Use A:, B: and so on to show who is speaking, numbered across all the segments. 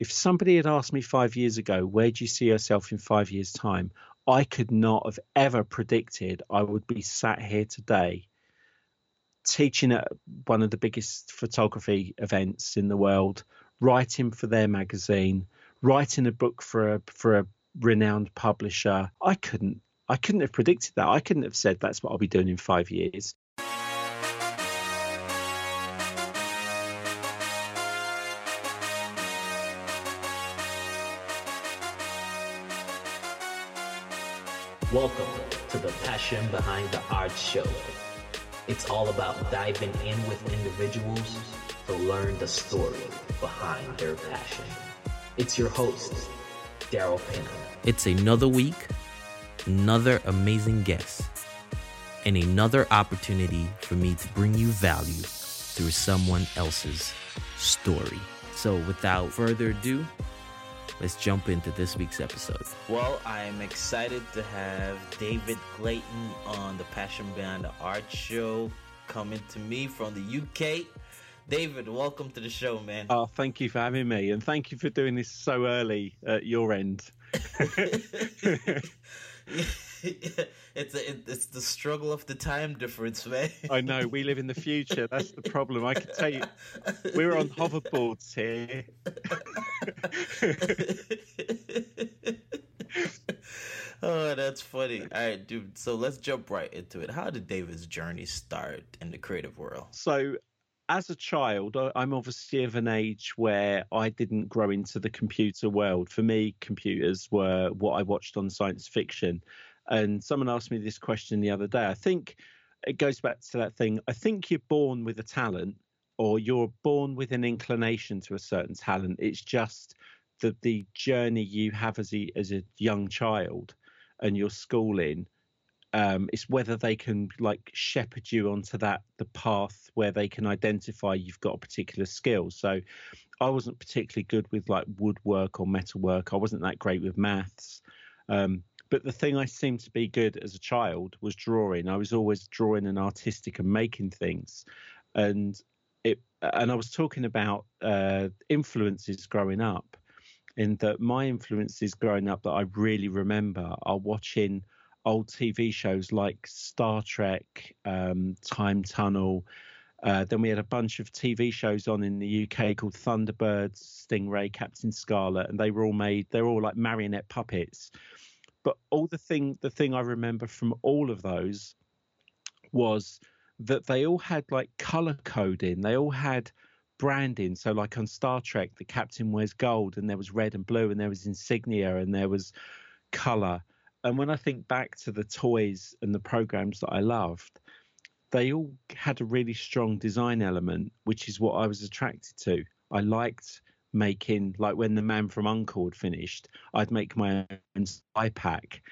A: If somebody had asked me five years ago, where do you see yourself in five years' time? I could not have ever predicted I would be sat here today teaching at one of the biggest photography events in the world, writing for their magazine, writing a book for a for a renowned publisher. I couldn't I couldn't have predicted that. I couldn't have said that's what I'll be doing in five years.
B: Welcome to the Passion Behind the Art Show. It's all about diving in with individuals to learn the story behind their passion. It's your host, Daryl Pinner.
C: It's another week, another amazing guest, and another opportunity for me to bring you value through someone else's story. So, without further ado, let's jump into this week's episode. Well, I'm excited to have David Clayton on the Passion Behind the Art show coming to me from the UK. David, welcome to the show, man.
A: Oh, thank you for having me, and thank you for doing this so early at your end.
C: it's a, it's the struggle of the time difference, man.
A: I know we live in the future. That's the problem. I can tell you, we're on hoverboards here.
C: oh, that's funny. All right, dude. So let's jump right into it. How did David's journey start in the creative world?
A: So as a child, I'm obviously of an age where I didn't grow into the computer world. For me, computers were what I watched on science fiction. And someone asked me this question the other day. I think it goes back to that thing. I think you're born with a talent or you're born with an inclination to a certain talent. It's just the the journey you have as a as a young child and your schooling um, it's whether they can like shepherd you onto that the path where they can identify you've got a particular skill. So I wasn't particularly good with like woodwork or metalwork. I wasn't that great with maths. Um, but the thing I seemed to be good as a child was drawing. I was always drawing and artistic and making things, and it. And I was talking about uh, influences growing up, in that my influences growing up that I really remember are watching old TV shows like Star Trek, um, Time Tunnel. Uh, then we had a bunch of TV shows on in the UK called Thunderbirds, Stingray, Captain Scarlet, and they were all made. They're all like marionette puppets. But all the thing, the thing I remember from all of those was that they all had like color coding. They all had branding. So, like on Star Trek, the captain wears gold, and there was red and blue, and there was insignia, and there was color and when I think back to the toys and the programs that I loved, they all had a really strong design element, which is what I was attracted to. I liked making, like when the Man from Uncle had finished, I'd make my own spy pack.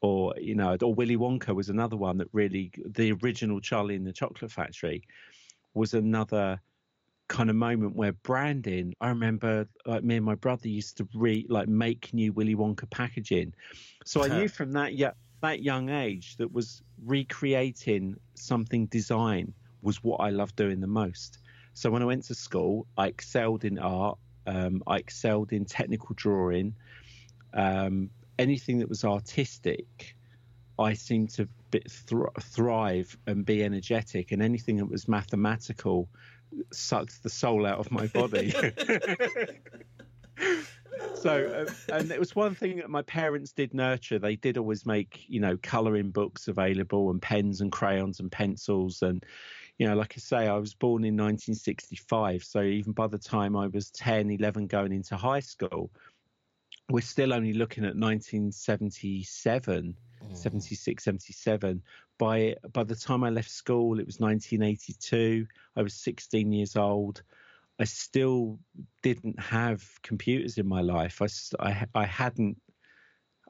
A: Or, you know, or Willy Wonka was another one that really, the original Charlie in the Chocolate Factory was another kind of moment where branding i remember like me and my brother used to re like make new willy wonka packaging. So i knew uh-huh. from that yeah that young age that was recreating something design was what i loved doing the most. So when i went to school i excelled in art um, i excelled in technical drawing um, anything that was artistic i seemed to thrive and be energetic and anything that was mathematical sucked the soul out of my body. so uh, and it was one thing that my parents did nurture they did always make you know coloring books available and pens and crayons and pencils and you know like i say i was born in 1965 so even by the time i was 10 11 going into high school we're still only looking at 1977 mm. 76 77 by by the time i left school it was 1982 i was 16 years old i still didn't have computers in my life i i, I hadn't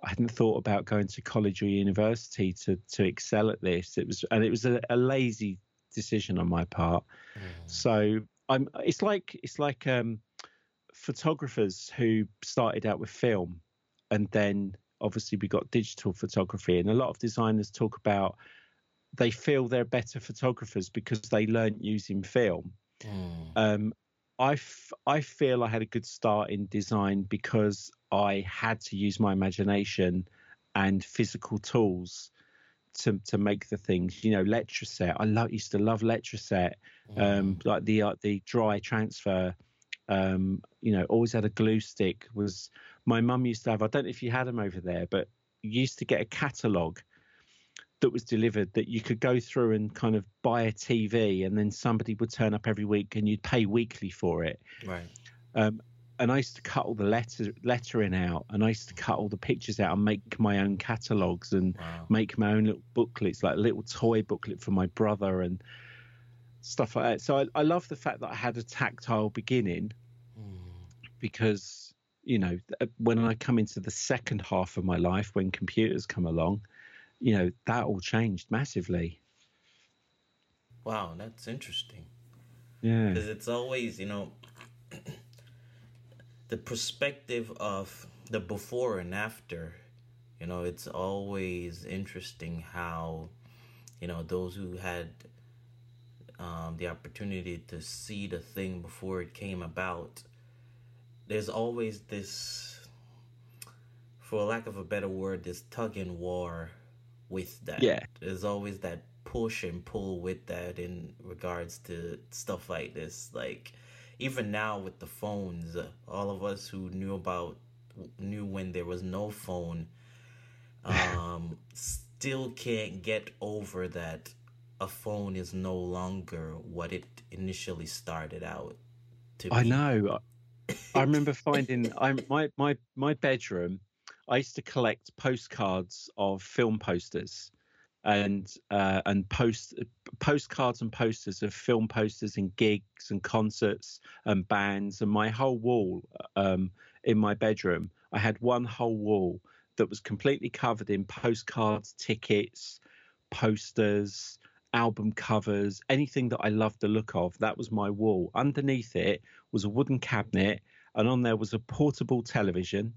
A: I hadn't thought about going to college or university to to excel at this. It was and it was a, a lazy decision on my part. Mm. So I'm. It's like it's like um, photographers who started out with film and then obviously we got digital photography and a lot of designers talk about they feel they're better photographers because they learned using film mm. um, I, f- I feel I had a good start in design because I had to use my imagination and physical tools to to make the things. You know, Letraset. I love used to love Letraset, um,
C: Mm.
A: like the uh, the dry transfer. Um, you know, always had a glue stick. Was my mum used to have? I don't know if you had them over there, but you used to get a catalogue that was delivered that you could go through and kind of buy a TV, and then somebody would turn up every week, and you'd pay weekly for it.
C: Right.
A: Um, and I used to cut all the letter lettering out, and I used to cut all the pictures out and make my own catalogues and
C: Wow.
A: make my own little booklets, like a little toy booklet for my brother and stuff like that. So I, I love the fact that I had a tactile beginning
C: Mm.
A: because you know when I come into the second half of my life, when computers come along, you know that all changed massively.
C: Wow, that's interesting.
A: Yeah,
C: because it's always you know the perspective of the before and after you know it's always interesting how you know those who had um, the opportunity to see the thing before it came about there's always this for lack of a better word this tug and war with that
A: Yeah.
C: there's always that push and pull with that in regards to stuff like this like even now with the phones all of us who knew about knew when there was no phone um still can't get over that a phone is no longer what it initially started out to Be.
A: I know. I remember finding I my my my bedroom. I used to collect postcards of film posters, and uh, and post postcards and posters of film posters and gigs and concerts and bands. And my whole wall um, in my bedroom, I had one whole wall that was completely covered in postcards, tickets, posters, album covers, anything that I loved the look of. That was my wall. Underneath it was a wooden cabinet, and on there was a portable television,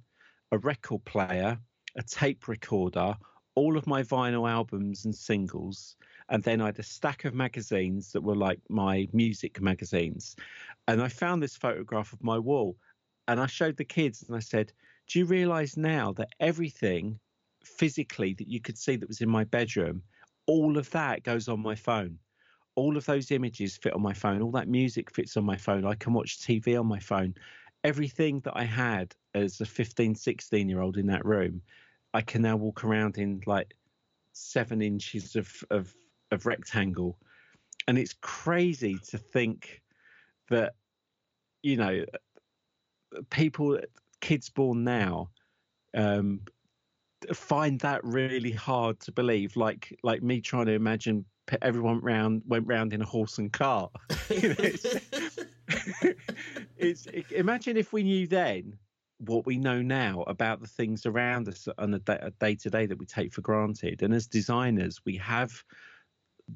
A: a record player, a tape recorder, all of my vinyl albums and singles. And then I had a stack of magazines that were like my music magazines. And I found this photograph of my wall and I showed the kids and I said, Do you realize now that everything physically that you could see that was in my bedroom, all of that goes on my phone? All of those images fit on my phone. All that music fits on my phone. I can watch TV on my phone. Everything that I had as a 15, 16 year old in that room, I can now walk around in like seven inches of, of, of rectangle. And it's crazy to think that, you know, people, kids born now, um, find that really hard to believe. Like like me trying to imagine everyone round went round in a horse and cart. It's, it's imagine if we knew then what we know now about the things around us on a day to day that we take for granted. And as designers, we have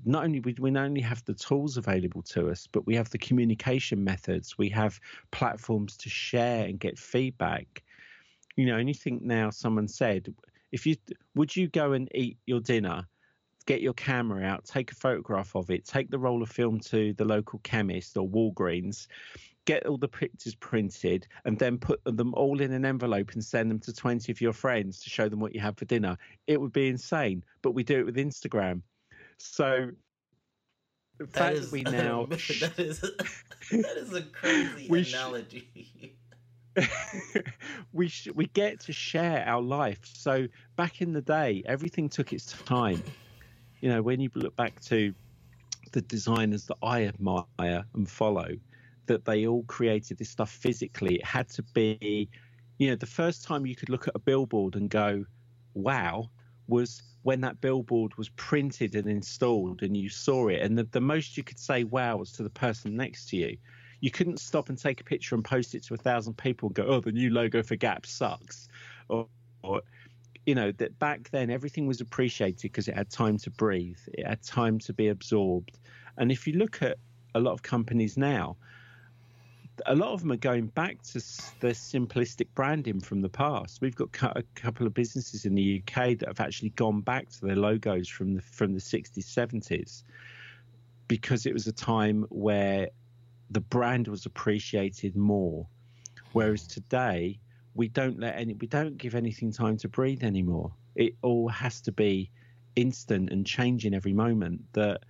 A: not only we, not only have the tools available to us, but we have the communication methods. We have platforms to share and get feedback. You know, and you think now someone said, if you would you go and eat your dinner, get your camera out, take a photograph of it, take the roll of film to the local chemist or Walgreens, get all the pictures printed, and then put them all in an envelope and send them to 20 of your friends to show them what you had for dinner. It would be insane, but we do it with Instagram. So the
C: That
A: fact
C: is
A: that we now
C: that is that is a crazy
A: We sh-
C: analogy.
A: we sh- we get to share our life. So back in the day, everything took its time. You know, when you look back to the designers that I admire and follow, that they all created this stuff physically. It had to be, you know, the first time you could look at a billboard and go, "Wow," was when that billboard was printed and installed and you saw it. And the, the most you could say "Wow" was to the person next to you you couldn't stop and take a picture and post it to a thousand people and go, "Oh, the new logo for Gap sucks," or, or you know that back then everything was appreciated because it had time to breathe, it had time to be absorbed. And if you look at a lot of companies now, a lot of them are going back to the simplistic branding from the past. We've got a couple of businesses in the UK that have actually gone back to their logos from the from the 60s, 70s, because it was a time where the brand was appreciated more. Whereas today, we don't let any, we don't give anything time to breathe anymore. It all has to be instant and changing every moment. That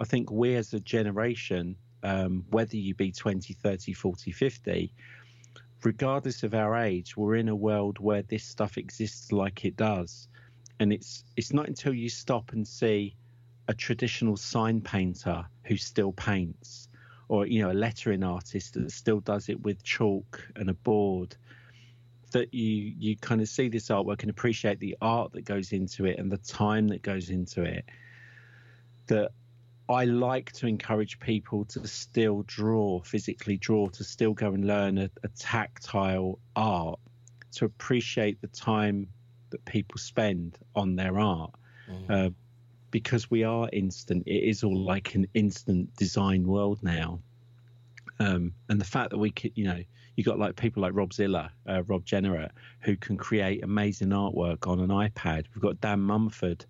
A: I think we as a generation, um, whether you be 20, 30, 40, 50, regardless of our age, we're in a world where this stuff exists like it does. And it's it's not until you stop and see a traditional sign painter who still paints, or you know, a lettering artist that still does it with chalk and a board, that you you kind of see this artwork and appreciate the art that goes into it and the time that goes into it. That I like to encourage people to still draw, physically draw, to still go and learn a, a tactile art, to appreciate the time that people spend on their art. Uh, because we are instant, it is all like an instant design world now. Um, and the fact that we could, you know, you got like people like Rob Zilla, uh, Rob Generate, who can create amazing artwork on an iPad. We've got Dan Mumford,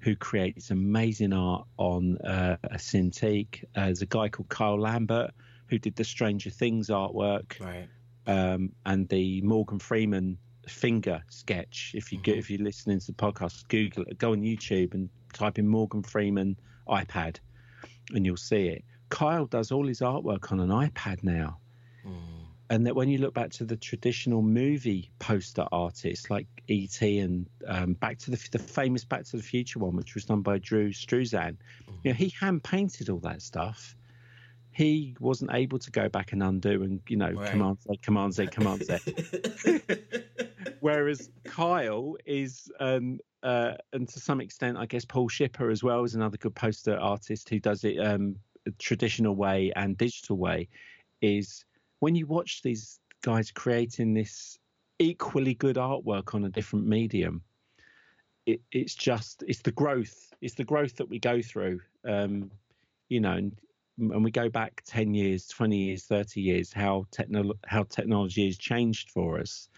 A: who creates amazing art on uh, a Cintiq. Uh, there's a guy called Kyle Lambert who did the Stranger Things artwork
C: Right.
A: um, and the Morgan Freeman finger sketch. If you go, if you're listening to the podcast, Google it, go on YouTube and type in Morgan Freeman iPad, and you'll see it. Kyle does all his artwork on an iPad now. And that when you look back to the traditional movie poster artists like E.T. and um, Back to the the famous Back to the Future one, which was done by Drew Struzan, you know, he hand painted all that stuff. He wasn't able to go back and undo and you know
C: Right.
A: command Z, command Z, command Z. Whereas Kyle is, um, uh, and to some extent, I guess Paul Shipper as well is another good poster artist who does it um, traditional way and digital way. Is when you watch these guys creating this equally good artwork on a different medium, it, it's just it's the growth. It's the growth that we go through. Um, you know, and, and we go back 10 years 20 years 30 years how techno- how technology has changed for us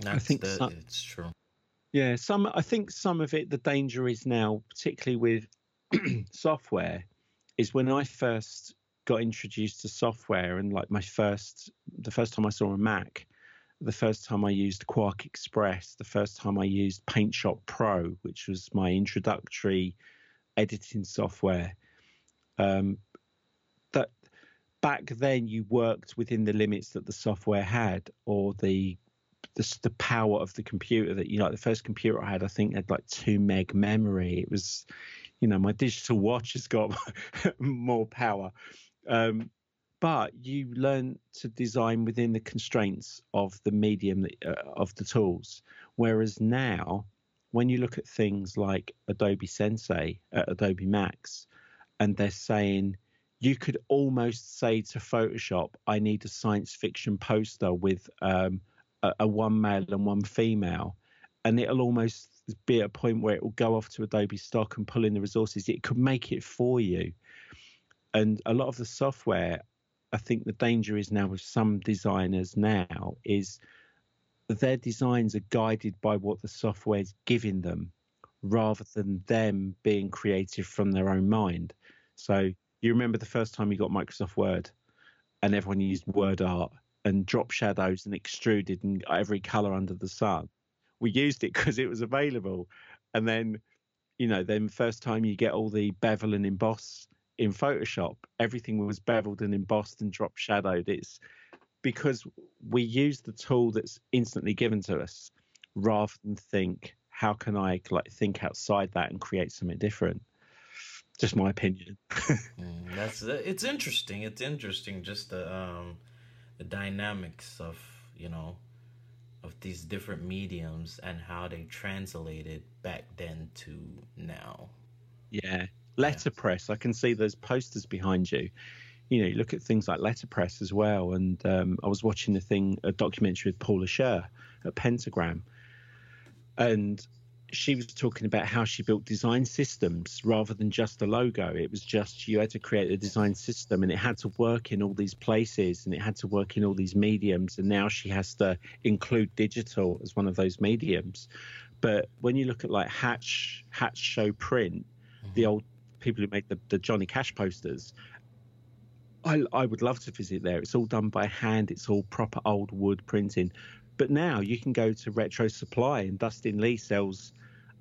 C: That's
A: think
C: the,
A: so-
C: it's true.
A: Yeah, some I think some of it the danger is now, particularly with software, is when I first got introduced to software and like my first the first time I saw a Mac, the first time I used QuarkXPress, the first time I used Paint Shop Pro, which was my introductory editing software. Um, that back then you worked within the limits that the software had or the the, the power of the computer that you know like the first computer I had I think had like two meg memory it was you know my digital watch has got more power um, but you learn to design within the constraints of the medium that, uh, of the tools whereas now when you look at things like Adobe Sensei at Adobe Max and they're saying you could almost say to Photoshop I need a science fiction poster with um, a, a one male and one female, and it'll almost be at a point where it will go off to Adobe Stock and pull in the resources. It could make it for you, and a lot of the software. I think the danger is now with some designers now is their designs are guided by what the software is giving them rather than them being creative from their own mind. So you remember the first time you got Microsoft Word and everyone used word art and drop shadows and extruded and every color under the sun. We used it because it was available. And then, you know, then first time you get all the bevel and emboss in Photoshop, everything was beveled and embossed and drop shadowed. It's because we use the tool that's instantly given to us rather than think, how can I like think outside that and create something different? Just my opinion.
C: Mm, that's uh, it's interesting. It's interesting just the um the dynamics of you know of these different mediums and how they translated back then to now.
A: Yeah. Letterpress. I can see those posters behind you. You know, you look at things like letterpress as well. And um, I was watching a thing, a documentary with Paula Scher at Pentagram. And she was talking about how she built design systems rather than just a logo. It was just you had to create a design system and it had to work in all these places and it had to work in all these mediums. And now she has to include digital as one of those mediums. But when you look at like Hatch, Hatch Show Print, the old people who make the, the Johnny Cash posters, I, I would love to visit there. It's all done by hand. It's all proper old wood printing. But now you can go to Retro Supply and Dustin Lee sells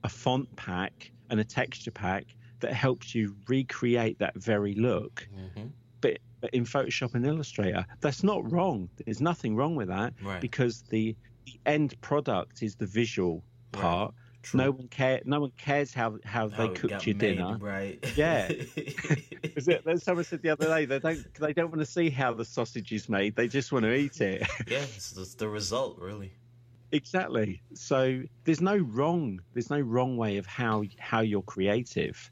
A: a font pack and a texture pack that helps you recreate that very look. Mm-hmm. But, but in Photoshop and Illustrator, that's not wrong. There's nothing wrong with that
C: right.
A: because the the end product is the visual part. Right. True. No one care. No one cares how how, how they cooked your made, dinner.
C: Right.
A: Yeah. it, someone said the other day they don't they don't want to see how the sausage is made. They just want to eat it.
C: yeah, it's, it's the result, really.
A: Exactly. So there's no wrong. There's no wrong way of how how you're creative,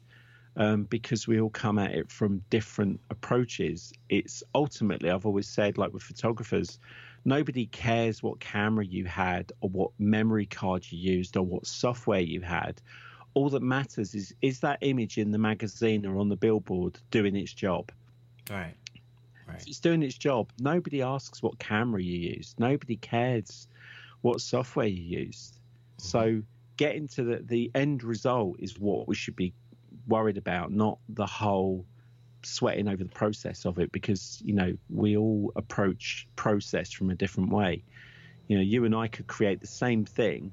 A: um, because we all come at it from different approaches. It's ultimately I've always said, like with photographers, nobody cares what camera you had or what memory card you used or what software you had. All that matters is is that image in the magazine or on the billboard doing its job.
C: Right. Right.
A: it's doing its job. Nobody asks what camera you used. Nobody cares what software you used. Mm-hmm. So getting to the, the end result is what we should be worried about, not the whole sweating over the process of it because you know we all approach process from a different way. You know you and i could create the same thing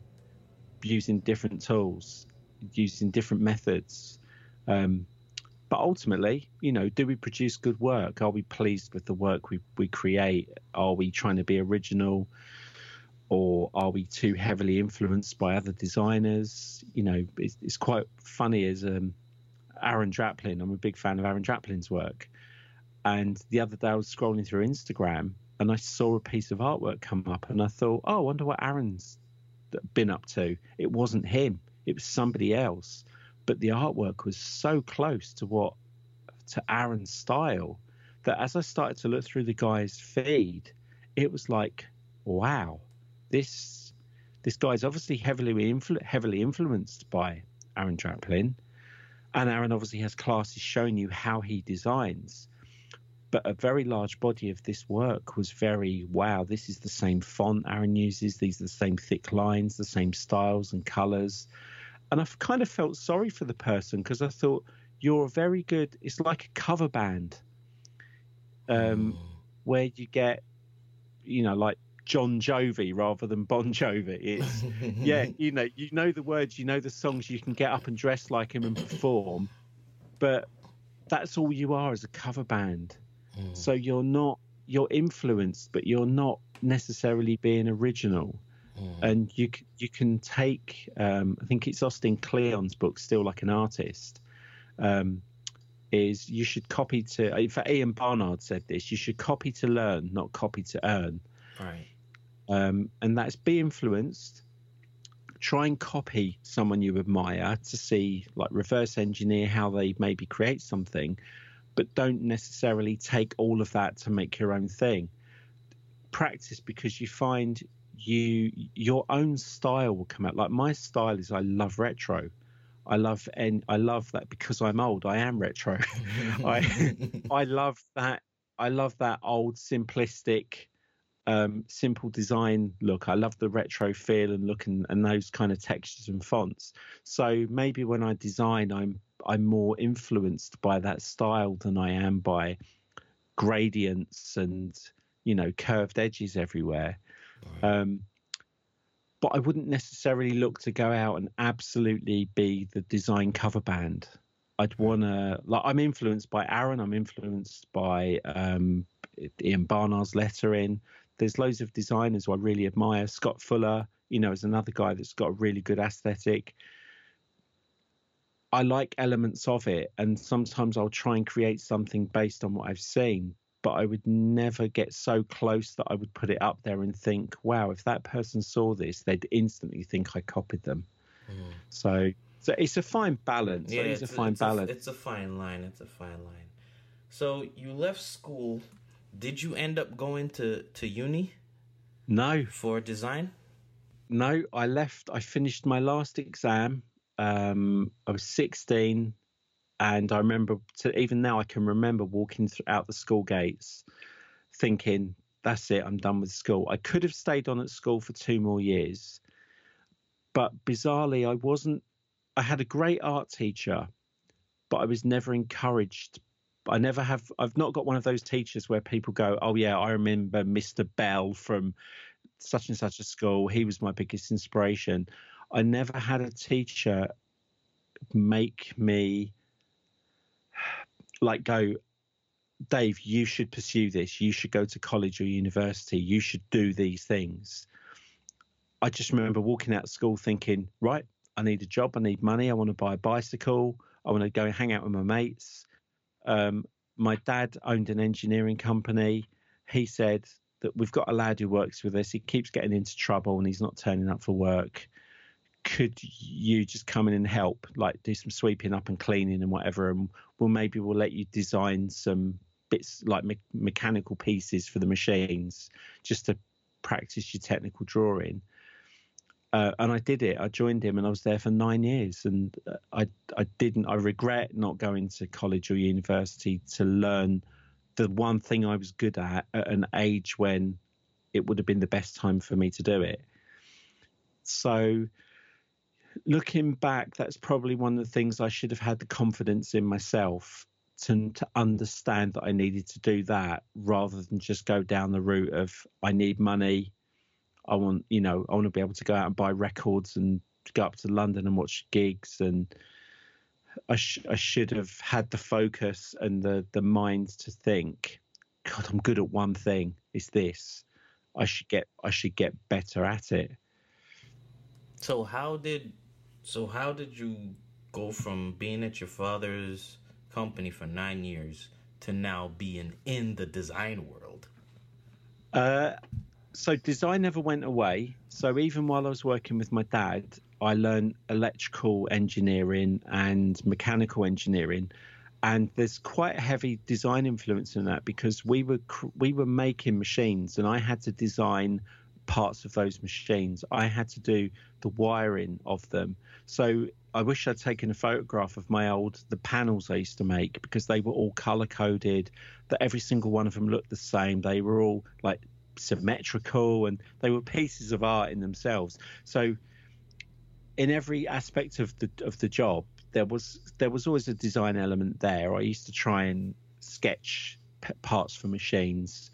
A: using different tools using different methods um, but ultimately you know do we produce good work? Are we pleased with the work we, we create? Are we trying to be original? Or are we too heavily influenced by other designers? You know it's, it's quite funny as um, Aaron Draplin. I'm a big fan of Aaron Draplin's work. And the other day I was scrolling through Instagram and I saw a piece of artwork come up and I thought, oh, I wonder what Aaron's been up to. It wasn't him, it was somebody else. But the artwork was so close to what to Aaron's style that as I started to look through the guy's feed, it was like, wow, this this guy's obviously heavily influ- heavily influenced by Aaron Draplin and Aaron obviously has classes showing you how he designs. But a very large body of this work was very wow, this is the same font Aaron uses, these are the same thick lines, the same styles and colors. And I've kind of felt sorry for the person because I thought, you're a very good. It's like a cover band um, mm. where you get, you know, like John Jovi rather than Bon Jovi. It's yeah, you know, you know the words, you know the songs, you can get up and dress like him and perform, but that's all you are as a cover band. Mm. So you're not you're influenced, but you're not necessarily being original. Mm. And you you can take um, I think it's Austin Kleon's book, Steal Like an Artist. Um, is you should copy to in fact Ian Barnard said this you should copy to learn not copy to earn
C: right
A: um, and that's be influenced. Try and copy someone you admire to see, like reverse engineer how they maybe create something, but don't necessarily take all of that to make your own thing. Practice because you find you your own style will come out. Like my style is I love retro. I love and I love that because I'm old. I am retro. I I love that. I love that old simplistic um, simple design look. I love the retro feel and look and, and those kind of textures and fonts. So maybe when I design, I'm I'm more influenced by that style than I am by gradients and you know curved edges everywhere. Right. Um, but I wouldn't necessarily look to go out and absolutely be the design cover band. I'd want to like I'm influenced by Aaron. I'm influenced by um, Ian Barnard's lettering there's loads of designers who I really admire. Scott Fuller, you know, is another guy that's got a really good aesthetic. I like elements of it, and sometimes I'll try and create something based on what I've seen, but I would never get so close that I would put it up there and think, wow, if that person saw this, they'd instantly think I copied them. Mm. So, so it's a fine balance. Yeah, it's, it's, a fine
C: it's
A: balance.
C: A, it's a fine line. It's a fine line. So you left school did you end up going to to uni?
A: No.
C: For design?
A: No, I left. I finished my last exam. Um, I was 16, and I remember to, even now I can remember walking out the school gates, thinking, "That's it. I'm done with school." I could have stayed on at school for two more years, but bizarrely, I wasn't. I had a great art teacher, but I was never encouraged I never have. I've not got one of those teachers where people go, "Oh yeah, I remember Mr. Bell from such and such a school. He was my biggest inspiration." I never had a teacher make me like go Dave, you should pursue this. You should go to college or university. You should do these things. I just remember walking out of school thinking, right, I need a job. I need money. I want to buy a bicycle. I want to go and hang out with my mates. Um, my dad owned an engineering company. He said that we've got a lad who works with us. He keeps getting into trouble and he's not turning up for work. Could you just come in and help, like do some sweeping up and cleaning and whatever? And we'll maybe we'll let you design some bits like me- mechanical pieces for the machines just to practice your technical drawing. Uh, and I did it. I joined him, and I was there for nine years. And uh, I, I didn't. I regret not going to college or university to learn the one thing I was good at at an age when it would have been the best time for me to do it. So, looking back, that's probably one of the things I should have had the confidence in myself to, to understand that I needed to do that rather than just go down the route of I need money. I want, you know, I want to be able to go out and buy records and go up to London and watch gigs. And I, sh- I should have had the focus and the, the mind to think, God, I'm good at one thing. It's this. I should get, I should get better at it.
C: So how did, so how did you go from being at your father's company for nine years to now being in the design world?
A: Uh, so design never went away. So even while I was working with my dad, I learned electrical engineering and mechanical engineering, and there's quite a heavy design influence in that because we were we were making machines, and I had to design parts of those machines. I had to do the wiring of them. So I wish I'd taken a photograph of my old the panels I used to make because they were all color coded. That every single one of them looked the same. They were all like symmetrical and they were pieces of art in themselves. So in every aspect of the of the job, there was there was always a design element there. I used to try and sketch parts for machines.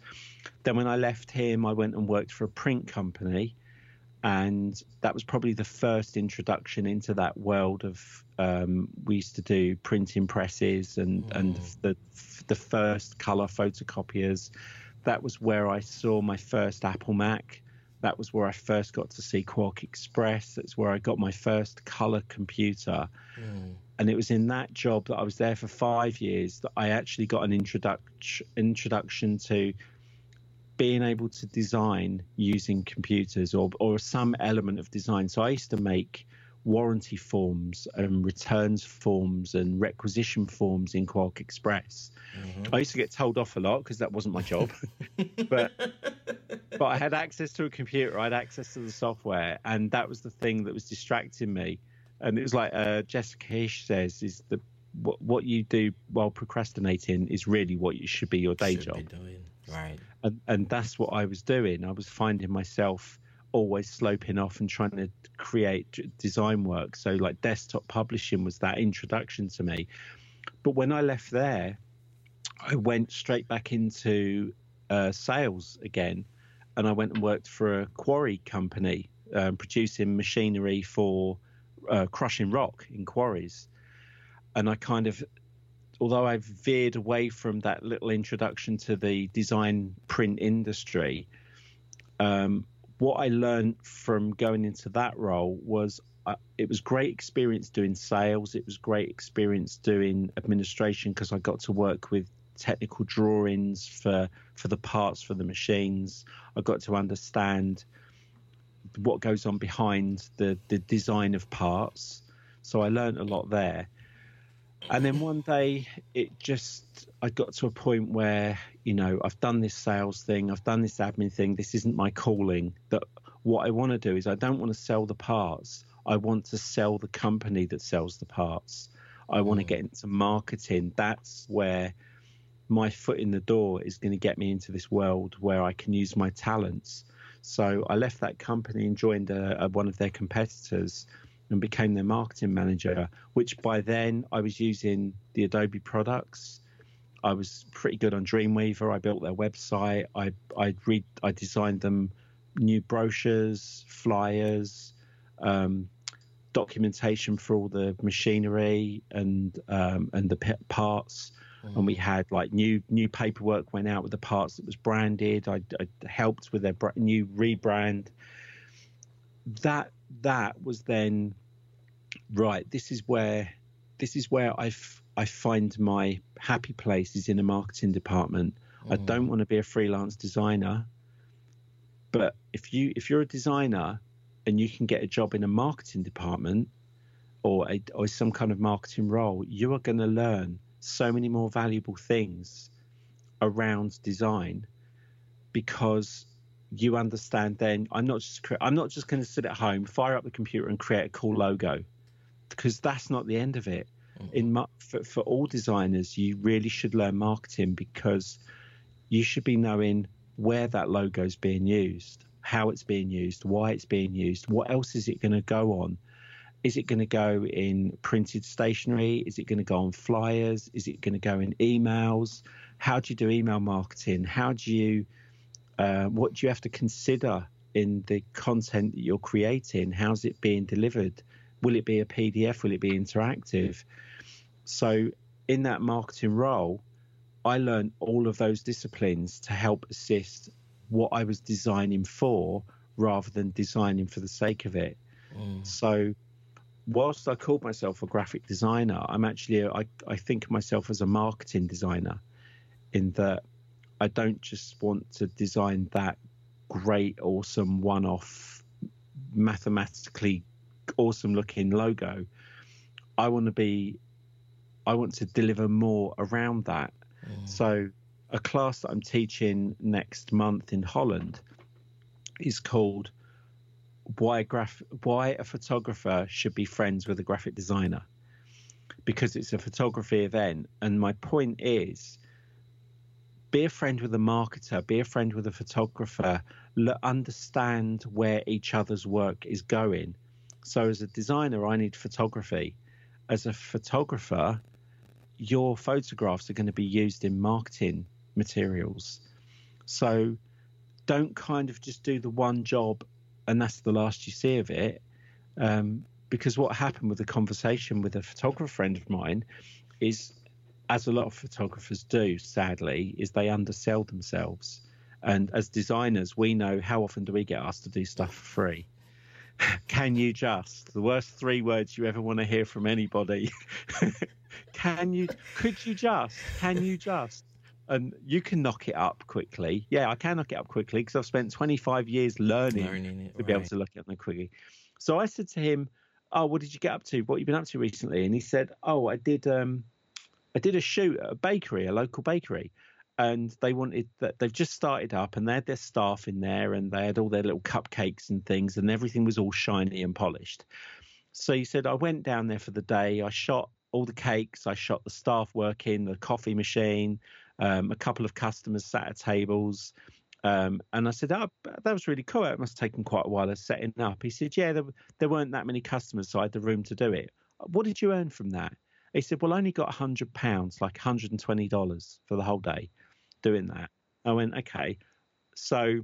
A: Then when I left him, I went and worked for a print company and that was probably the first introduction into that world of um, we used to do printing presses and mm. and the the first color photocopiers that was where I saw my first Apple Mac that was where I first got to see QuarkXPress that's where I got my first color computer mm. and it was in that job that I was there for 5 years that I actually got an introduction introduction to being able to design using computers or or some element of design. So I used to make warranty forms and returns forms and requisition forms in QuarkXPress. Mm-hmm. I used to get told off a lot because that wasn't my job, but but I had access to a computer, I had access to the software, and that was the thing that was distracting me. And it was like uh, Jessica Hische says: is the what, what you do while procrastinating is really what you should be your day
C: should
A: job.
C: Right.
A: And and that's what I was doing. I was finding myself always sloping off and trying to create design work. So like desktop publishing was that introduction to me. But when I left there, I went straight back into uh, sales again, and I went and worked for a quarry company um, producing machinery for uh, crushing rock in quarries. And I kind of although I've veered away from that little introduction to the design print industry, um, what I learned from going into that role was uh, it was great experience doing sales. It was great experience doing administration because I got to work with technical drawings for for the parts for the machines. I got to understand what goes on behind the the design of parts. So I learned a lot there. And then one day it just, I got to a point where, you know, I've done this sales thing, I've done this admin thing, this isn't my calling. That what I want to do is I don't want to sell the parts. I want to sell the company that sells the parts. I want to mm. get into marketing. That's where my foot in the door is going to get me into this world where I can use my talents. So I left that company and joined a, a, one of their competitors and became their marketing manager, which by then I was using the Adobe products. I was pretty good on Dreamweaver. I built their website. I I read I designed them new brochures, flyers, um, documentation for all the machinery and um, and the parts. Mm. And we had like new new paperwork went out with the parts that was branded. I, I helped with their new rebrand. That that was then right. This is where this is where I I find my happy place is in a marketing department. Mm. I don't want to be a freelance designer. But if you if you're a designer and you can get a job in a marketing department or a, or some kind of marketing role, you are going to learn so many more valuable things around design because you understand then I'm not just I'm not just going to sit at home, fire up the computer and create a cool logo because that's not the end of it. Mm-hmm. In for, for all designers, you really should learn marketing because you should be knowing where that logo is being used, how it's being used, why it's being used, what else is it going to go on? Is it going to go in printed stationery? Is it going to go on flyers? Is it going to go in emails? How do you do email marketing? How do you, uh, what do you have to consider in the content that you're creating? How's it being delivered? Will it be a PDF? Will it be interactive? So, in that marketing role, I learned all of those disciplines to help assist what I was designing for rather than designing for the sake of it. Mm. So, whilst I called myself a graphic designer, I'm actually, I, I think of myself as a marketing designer in that I don't just want to design that great, awesome, one off, mathematically awesome looking logo. I want to be, I want to deliver more around that. Mm. So, a class that I'm teaching next month in Holland is called why graph why a photographer should be friends with a graphic designer because it's a photography event and my point is be a friend with a marketer be a friend with a photographer understand where each other's work is going so as a designer i need photography as a photographer your photographs are going to be used in marketing materials. So don't kind of just do the one job and that's the last you see of it. Um, because what happened with the conversation with a photographer friend of mine is, as a lot of photographers do, sadly, is they undersell themselves. And as designers, we know how often do we get asked to do stuff for free? Can you just? The worst three words you ever want to hear from anybody. can you? Could you just? Can you just? And you can knock it up quickly. Yeah, I can knock it up quickly because I've spent 25 years learning, learning it, to right. be able to look at them quickly. So I said to him, "Oh, what did you get up to? What have you been up to recently?" And he said, "Oh, I did. Um, I did a shoot at a bakery, a local bakery." And they wanted that they've just started up and they had their staff in there and they had all their little cupcakes and things and everything was all shiny and polished. So he said, I went down there for the day. I shot all the cakes. I shot the staff working, the coffee machine, um, a couple of customers sat at tables. Um, and I said, oh, that was really cool. It must have taken quite a while of setting up. He said, yeah, there, there weren't that many customers, so I had the room to do it. What did you earn from that? He said, well, I only got £100, like $120 for the whole day doing that. I went, okay. So,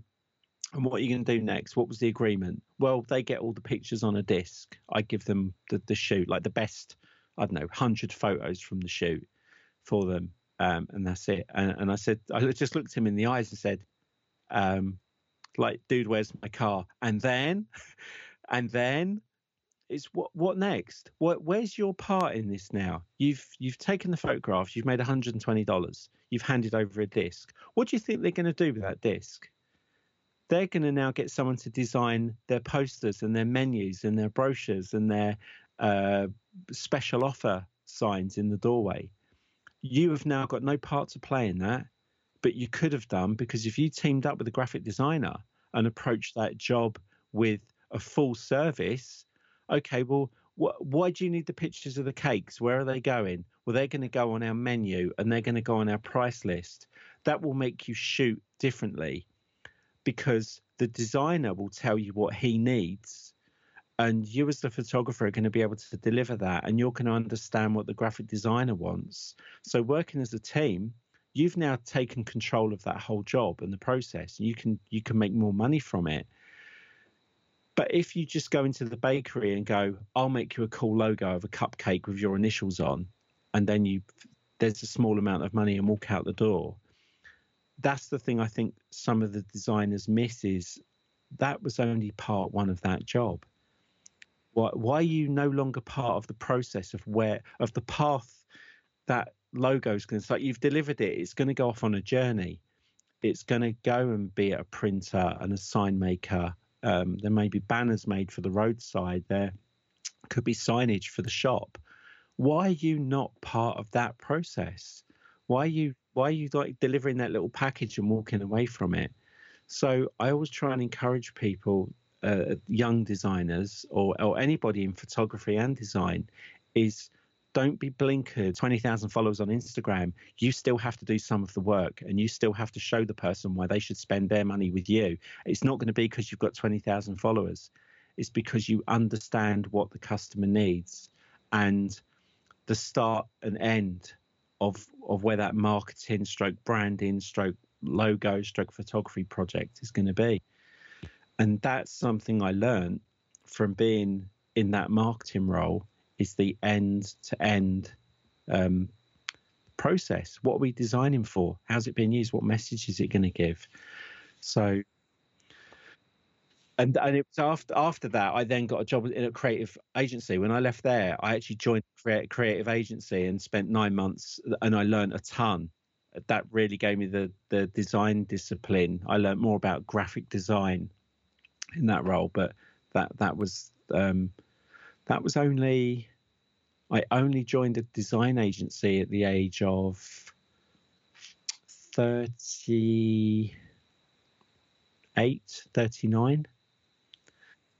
A: and what are you going to do next? What was the agreement? Well, they get all the pictures on a disc. I give them the, the shoot, like the best, I don't know, 100 photos from the shoot for them. Um, and that's it. And, and, I said, I just looked him in the eyes and said, um, like, dude, where's my car? And then, and then it's what what next? What where's your part in this now? You've you've taken the photographs, you've made $120, you've handed over a disc. What do you think they're going to do with that disc? They're going to now get someone to design their posters and their menus and their brochures and their uh, special offer signs in the doorway. You have now got no part to play in that, but you could have done because if you teamed up with a graphic designer and approached that job with a full service okay, well, wh- why do you need the pictures of the cakes? Where are they going? Well, they're going to go on our menu and they're going to go on our price list. That will make you shoot differently because the designer will tell you what he needs and you as the photographer are going to be able to deliver that and you're going to understand what the graphic designer wants so working as a team you've now taken control of that whole job and the process. You can you can make more money from it. But if you just go into the bakery and go, I'll make you a cool logo of a cupcake with your initials on, and then you there's a small amount of money and walk out the door. That's the thing I think some of the designers miss is that was only part one of that job. Why, why are you no longer part of the process of where of the path that logo is going to start? You've delivered it. It's going to go off on a journey. It's going to go and be a printer and a sign maker. Um, there may be banners made for the roadside. There could be signage for the shop. Why are you not part of that process? Why are you why are you like delivering that little package and walking away from it? So I always try and encourage people, uh, young designers or, or anybody in photography and design, is don't be blinkered 20,000 followers on Instagram. You still have to do some of the work and you still have to show the person why they should spend their money with you. It's not going to be because you've got 20,000 followers, it's because you understand what the customer needs and the start and end of of where that marketing stroke branding stroke logo stroke photography project is going to be. And that's something I learned from being in that marketing role is the end to end um, process. What are we designing for? How's it being used? What message is it going to give? So, and and it was after after that I then got a job in a creative agency. When I left there, I actually joined a creative agency and spent nine months, and I learned a ton that really gave me the the design discipline. I learned more about graphic design in that role, but that that was um, that was only I only joined a design agency at the age of 38, 39.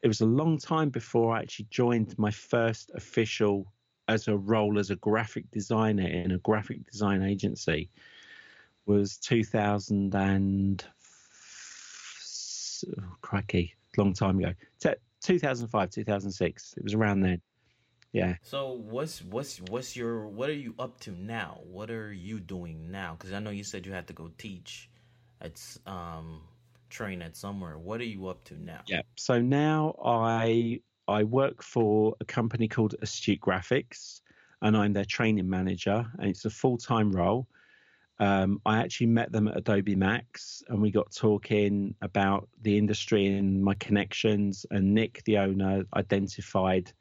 A: It was a long time before I actually joined my first official as a role as a graphic designer in a graphic design agency was 2000 and oh, crikey, long time ago. 2005, 2006. It was around then. Yeah.
C: So what's what's what's your what are you up to now? What are you doing now? Because I know you said you had to go teach at um train at somewhere. What are you up to now?
A: Yeah. So now I I work for a company called Astute Graphics, and I'm their training manager, and it's a full time role. Um, I actually met them at Adobe Max and we got talking about the industry and my connections. And Nick, the owner, identified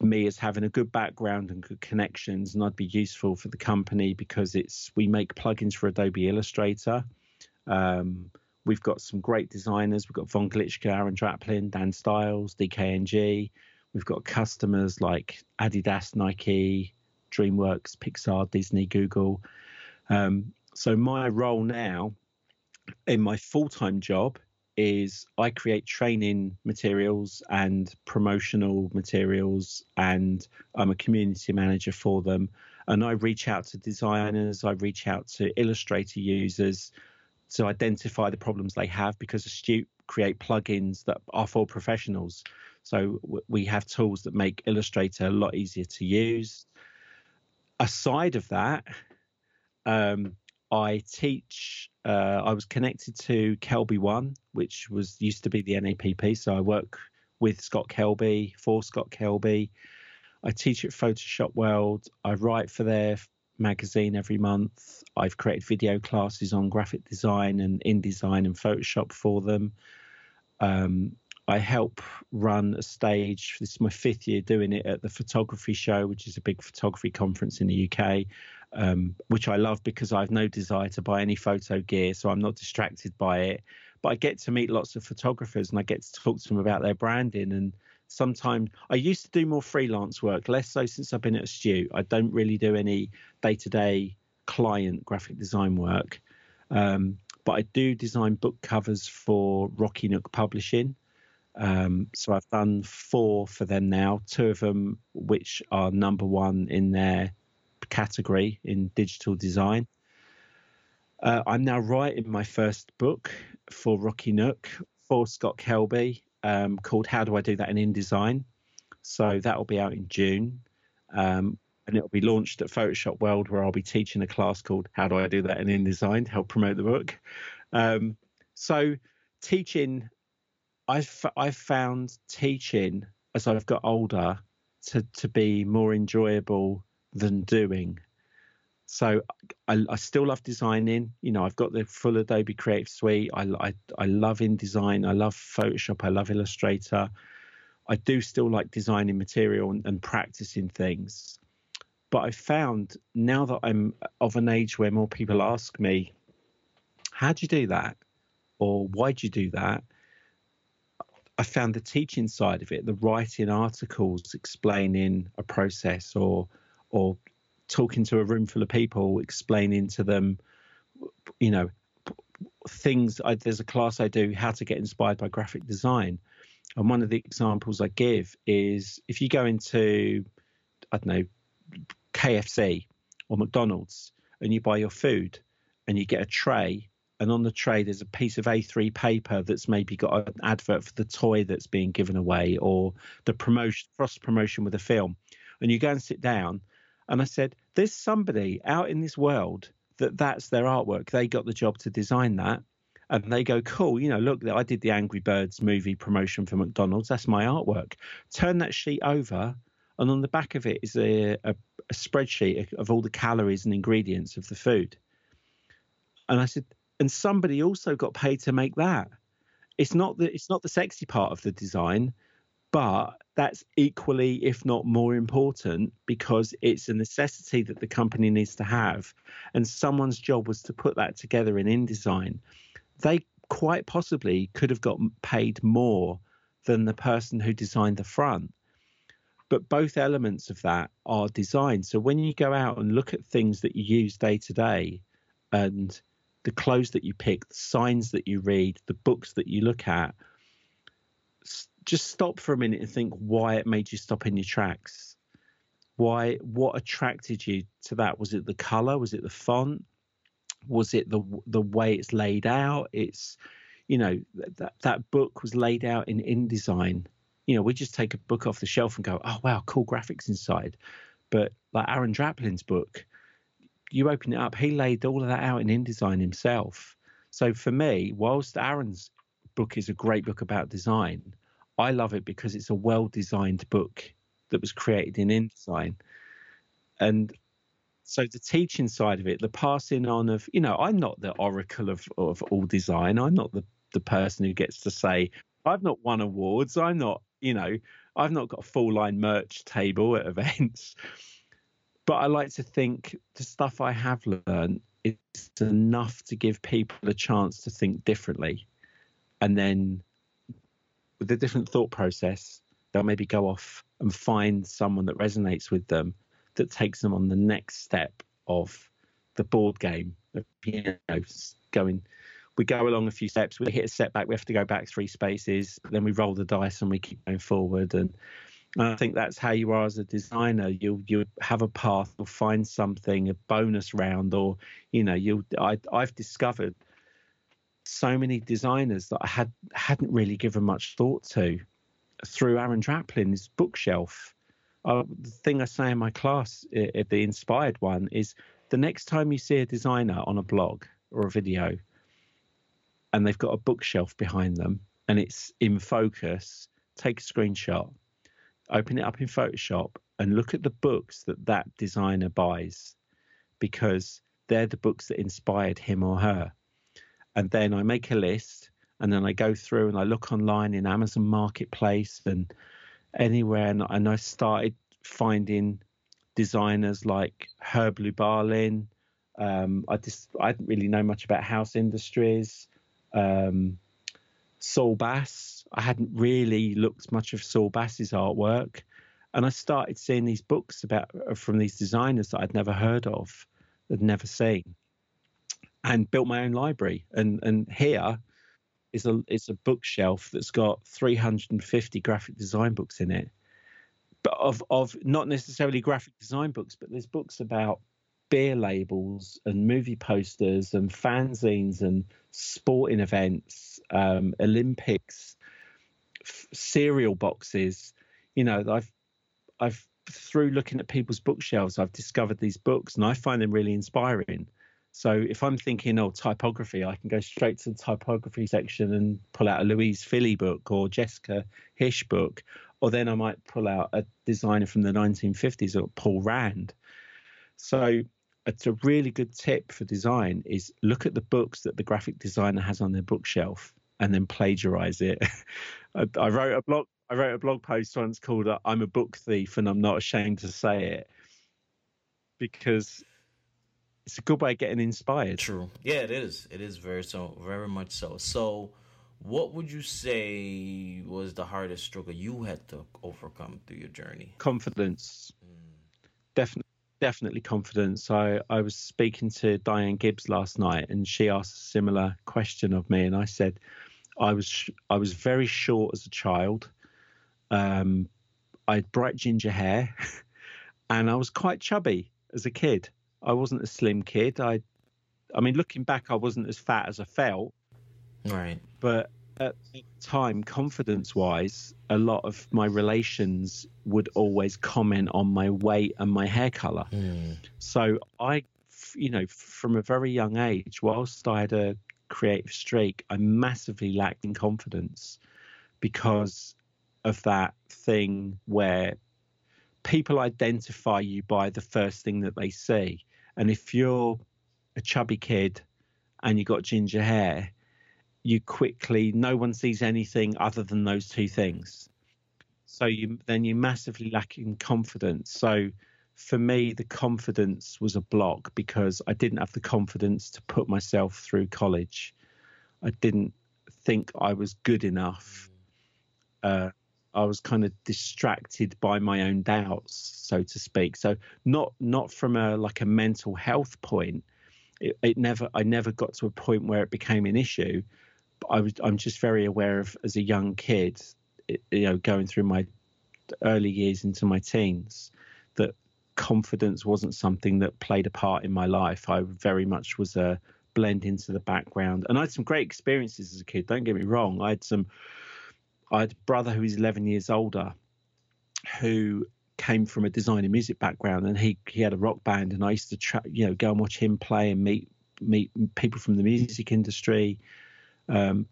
A: me as having a good background and good connections, and I'd be useful for the company because it's we make plugins for Adobe Illustrator. Um, we've got some great designers. We've got Von Glitschka, Aaron Draplin, Dan Styles, DKNG. We've got customers like Adidas, Nike, DreamWorks, Pixar, Disney, Google um, so my role now in my full-time job is I create training materials and promotional materials, and I'm a community manager for them. And I reach out to designers, I reach out to Illustrator users to identify the problems they have because Astute create plugins that are for professionals. So we have tools that make Illustrator a lot easier to use. Aside of that, um, I teach. Uh, I was connected to Kelby One, which was used to be the NAPP. So I work with Scott Kelby for Scott Kelby. I teach at Photoshop World. I write for their magazine every month. I've created video classes on graphic design and InDesign and Photoshop for them. Um, I help run a stage. This is my fifth year doing it at the Photography Show, which is a big photography conference in the UK um, which I love because I have no desire to buy any photo gear, so I'm not distracted by it. But I get to meet lots of photographers and I get to talk to them about their branding. And sometimes I used to do more freelance work, less so since I've been at Astute. I don't really do any day to day client graphic design work. Um, but I do design book covers for Rocky Nook Publishing. Um, so I've done four for them now, two of them which are number one in their category in digital design. Uh, I'm now writing my first book for Rocky Nook for Scott Kelby um, called How Do I Do That in InDesign? So that will be out in June. Um, and it'll be launched at Photoshop World, where I'll be teaching a class called "How Do I Do That in InDesign" to help promote the book. Um, so, teaching, I've I've found teaching as I've got older to to be more enjoyable than doing. So I, I, still love designing. You know, I've got the full Adobe Creative Suite. I, I, I love InDesign. I love Photoshop. I love Illustrator. I do still like designing material and, and practicing things. But I found now that I'm of an age where more people ask me, how do you do that? Or why do you do that? I found the teaching side of it, the writing articles explaining a process or or talking to a room full of people, explaining to them, you know, things. I, there's a class I do, how to get inspired by graphic design, and one of the examples I give is if you go into, I don't know, KFC or McDonald's and you buy your food and you get a tray and on the tray there's a piece of A3 paper that's maybe got an advert for the toy that's being given away or the promotion cross promotion with a film and you go and sit down and I said there's somebody out in this world that that's their artwork. They got the job to design that. And they go cool you know look I did the Angry Birds movie promotion for McDonald's. That's my artwork. Turn that sheet over and on the back of it is a, a, a spreadsheet of all the calories and ingredients of the food. And I said and somebody also got paid to make that. It's not the it's not the sexy part of the design, but that's equally, if not more important, because it's a necessity that the company needs to have. And someone's job was to put that together in InDesign. They quite possibly could have got paid more than the person who designed the front. But both elements of that are design. So when you go out and look at things that you use day to day and the clothes that you pick, the signs that you read, the books that you look at, just stop for a minute and think why it made you stop in your tracks. Why? What attracted you to that? Was it the color? Was it the font? Was it the the way it's laid out? It's, you know, that that book was laid out in InDesign. You know, we just take a book off the shelf and go, oh wow, cool graphics inside. But like Aaron Draplin's book, you open it up, he laid all of that out in InDesign himself. So for me, whilst Aaron's book is a great book about design, I love it because it's a well designed book that was created in InDesign. And so the teaching side of it, the passing on of, you know, I'm not the oracle of, of all design. I'm not the, the person who gets to say, I've not won awards. I'm not, you know, I've not got a full line merch table at events but I like to think the stuff I have learned is enough to give people a chance to think differently. And then with a different thought process, they'll maybe go off and find someone that resonates with them that takes them on the next step of the board game of you know going we go along a few steps we hit a setback we have to go back three spaces then we roll the dice and we keep going forward and I think that's how you are as a designer. You'll you have a path, you'll find something, a bonus round, or you know, you I I've discovered so many designers that I had hadn't really given much thought to through Aaron Draplin's bookshelf. Uh, the thing I say in my class, the inspired one, is the next time you see a designer on a blog or a video, and they've got a bookshelf behind them and it's in focus, take a screenshot open it up in Photoshop and look at the books that that designer buys because they're the books that inspired him or her. And then I make a list and then I go through and I look online in Amazon Marketplace and anywhere. And, and I started finding designers like Herb Lubalin. Um, I just I didn't really know much about house industries. Um, Saul Bass. I hadn't really looked much of Saul Bass's artwork, and I started seeing these books about from these designers that I'd never heard of, had never seen, and built my own library. And and here is a is a bookshelf that's got 350 graphic design books in it, but of of not necessarily graphic design books, but there's books about beer labels and movie posters and fanzines and sporting events, um, Olympics, f- cereal boxes. You know, I've I've through looking at people's bookshelves, I've discovered these books and I find them really inspiring. So if I'm thinking, oh, typography, I can go straight to the typography section and pull out a Louise Fili book or Jessica Hische book, or then I might pull out a designer from the 1950s or Paul Rand. So it's a really good tip for design is look at the books that the graphic designer has on their bookshelf and then plagiarize it. I, I, wrote a blog I wrote a blog post once called uh, "I'm a book thief and I'm not ashamed to say it," because it's a good way of getting inspired.
C: True. Yeah, it is. It is very so, very much so. So, what would you say was the hardest struggle you had to overcome through your journey?
A: Confidence. Mm. Definitely definitely confidence. I, I was speaking to Diane Gibbs last night, and she asked a similar question of me, and I said I was I was very short as a child. Um, I had bright ginger hair, and I was quite chubby as a kid. I wasn't a slim kid. I, I mean, looking back, I wasn't as fat as I felt.
C: Right.
A: But at the time, confidence wise, a lot of my relations would always comment on my weight and my hair color. Mm. So I, you know, from a very young age, whilst I had a creative streak, I massively lacked in confidence because of that thing where people identify you by the first thing that they see. And if you're a chubby kid and you got ginger hair, you quickly no one sees anything other than those two things. So you then you massively lack in confidence. So for me the confidence was a block because i didn't have the confidence to put myself through college. I didn't think i was good enough uh, i was kind of distracted by my own doubts so to speak so not not from a like a mental health point it, it never i never got to a point where it became an issue I was I'm just very aware of as a young kid, you know, going through my early years into my teens, that confidence wasn't something that played a part in my life. I very much was a blend into the background, and I had some great experiences as a kid. Don't get me wrong. I had some. I had a brother who is 11 years older, who came from a design and music background, and he he had a rock band, and I used to tra- you know go and watch him play and meet meet people from the music industry um,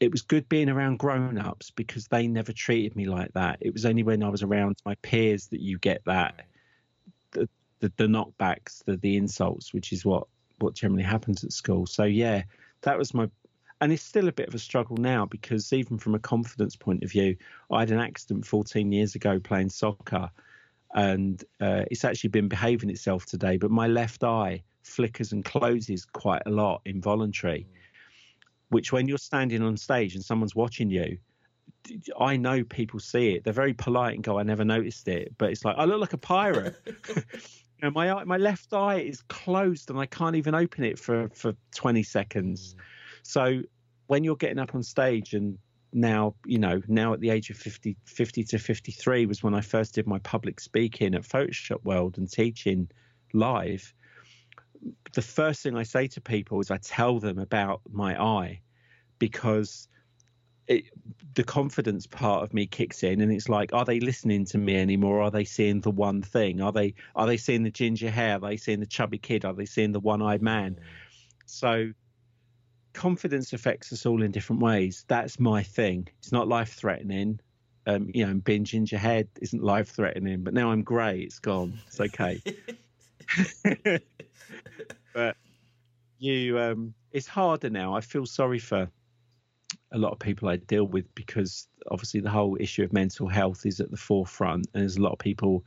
A: it was good being around grown ups because they never treated me like that. It was only when I was around my peers that you get that the, the, the knockbacks, the, the insults, which is what, what generally happens at school. So, yeah, that was my. And it's still a bit of a struggle now because even from a confidence point of view, I had an accident 14 years ago playing soccer, and uh, it's actually been behaving itself today. But my left eye flickers and closes quite a lot involuntary. Which when you're standing on stage and someone's watching you, I know people see it. They're very polite and go, "I never noticed it," but it's like I look like a pirate. you know, my my left eye is closed and I can't even open it for for 20 seconds. Mm. So when you're getting up on stage and now you know now at the age of 50 50 to 53 was when i first did my public speaking at photoshop world and teaching live the first thing I say to people is I tell them about my eye because it, the confidence part of me kicks in and it's like are they listening to me anymore? Are they seeing the one thing? Are they are they seeing the ginger hair? Are they seeing the chubby kid? Are they seeing the one-eyed man? So confidence affects us all in different ways. That's my thing. It's not life threatening um, you know being ginger head isn't life threatening but now i'm grey it's gone. It's okay. But you, um, it's harder now. I feel sorry for a lot of people I deal with because obviously the whole issue of mental health is at the forefront, and there's a lot of people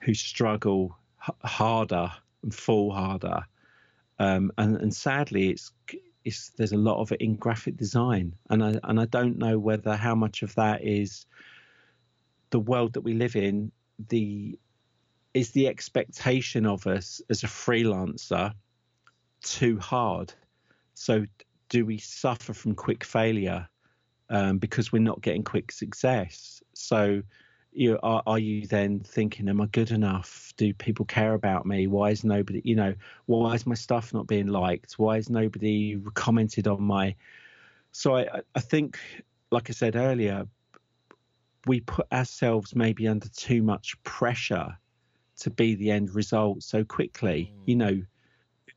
A: who struggle h- harder and fall harder. Um, and, and sadly, it's it's there's a lot of it in graphic design, and I and I don't know whether how much of that is the world that we live in. The is the expectation of us as a freelancer too hard? So, do we suffer from quick failure um, because we're not getting quick success? So, you know, are, are you then thinking, am I good enough? Do people care about me? Why is nobody, you know, why is my stuff not being liked? Why is nobody commented on my? So I, I think, like I said earlier, we put ourselves maybe under too much pressure to be the end result so quickly. Mm. You know,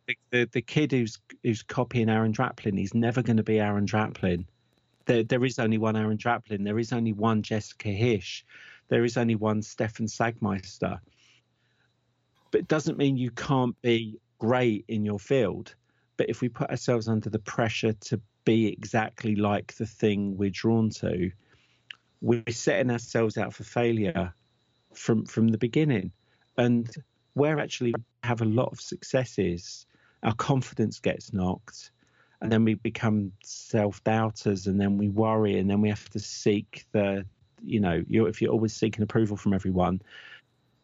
A: the, the, the kid who's who's copying Aaron Draplin, he's never going to be Aaron Draplin. There there is only one Aaron Draplin. There is only one Jessica Hische. There is only one Stefan Sagmeister. But it doesn't mean you can't be great in your field. But if we put ourselves under the pressure to be exactly like the thing we're drawn to, we're setting ourselves out for failure from from the beginning. And where actually we have a lot of successes, our confidence gets knocked, and then we become self doubters, and then we worry, and then we have to seek the, you know, you're, if you're always seeking approval from everyone,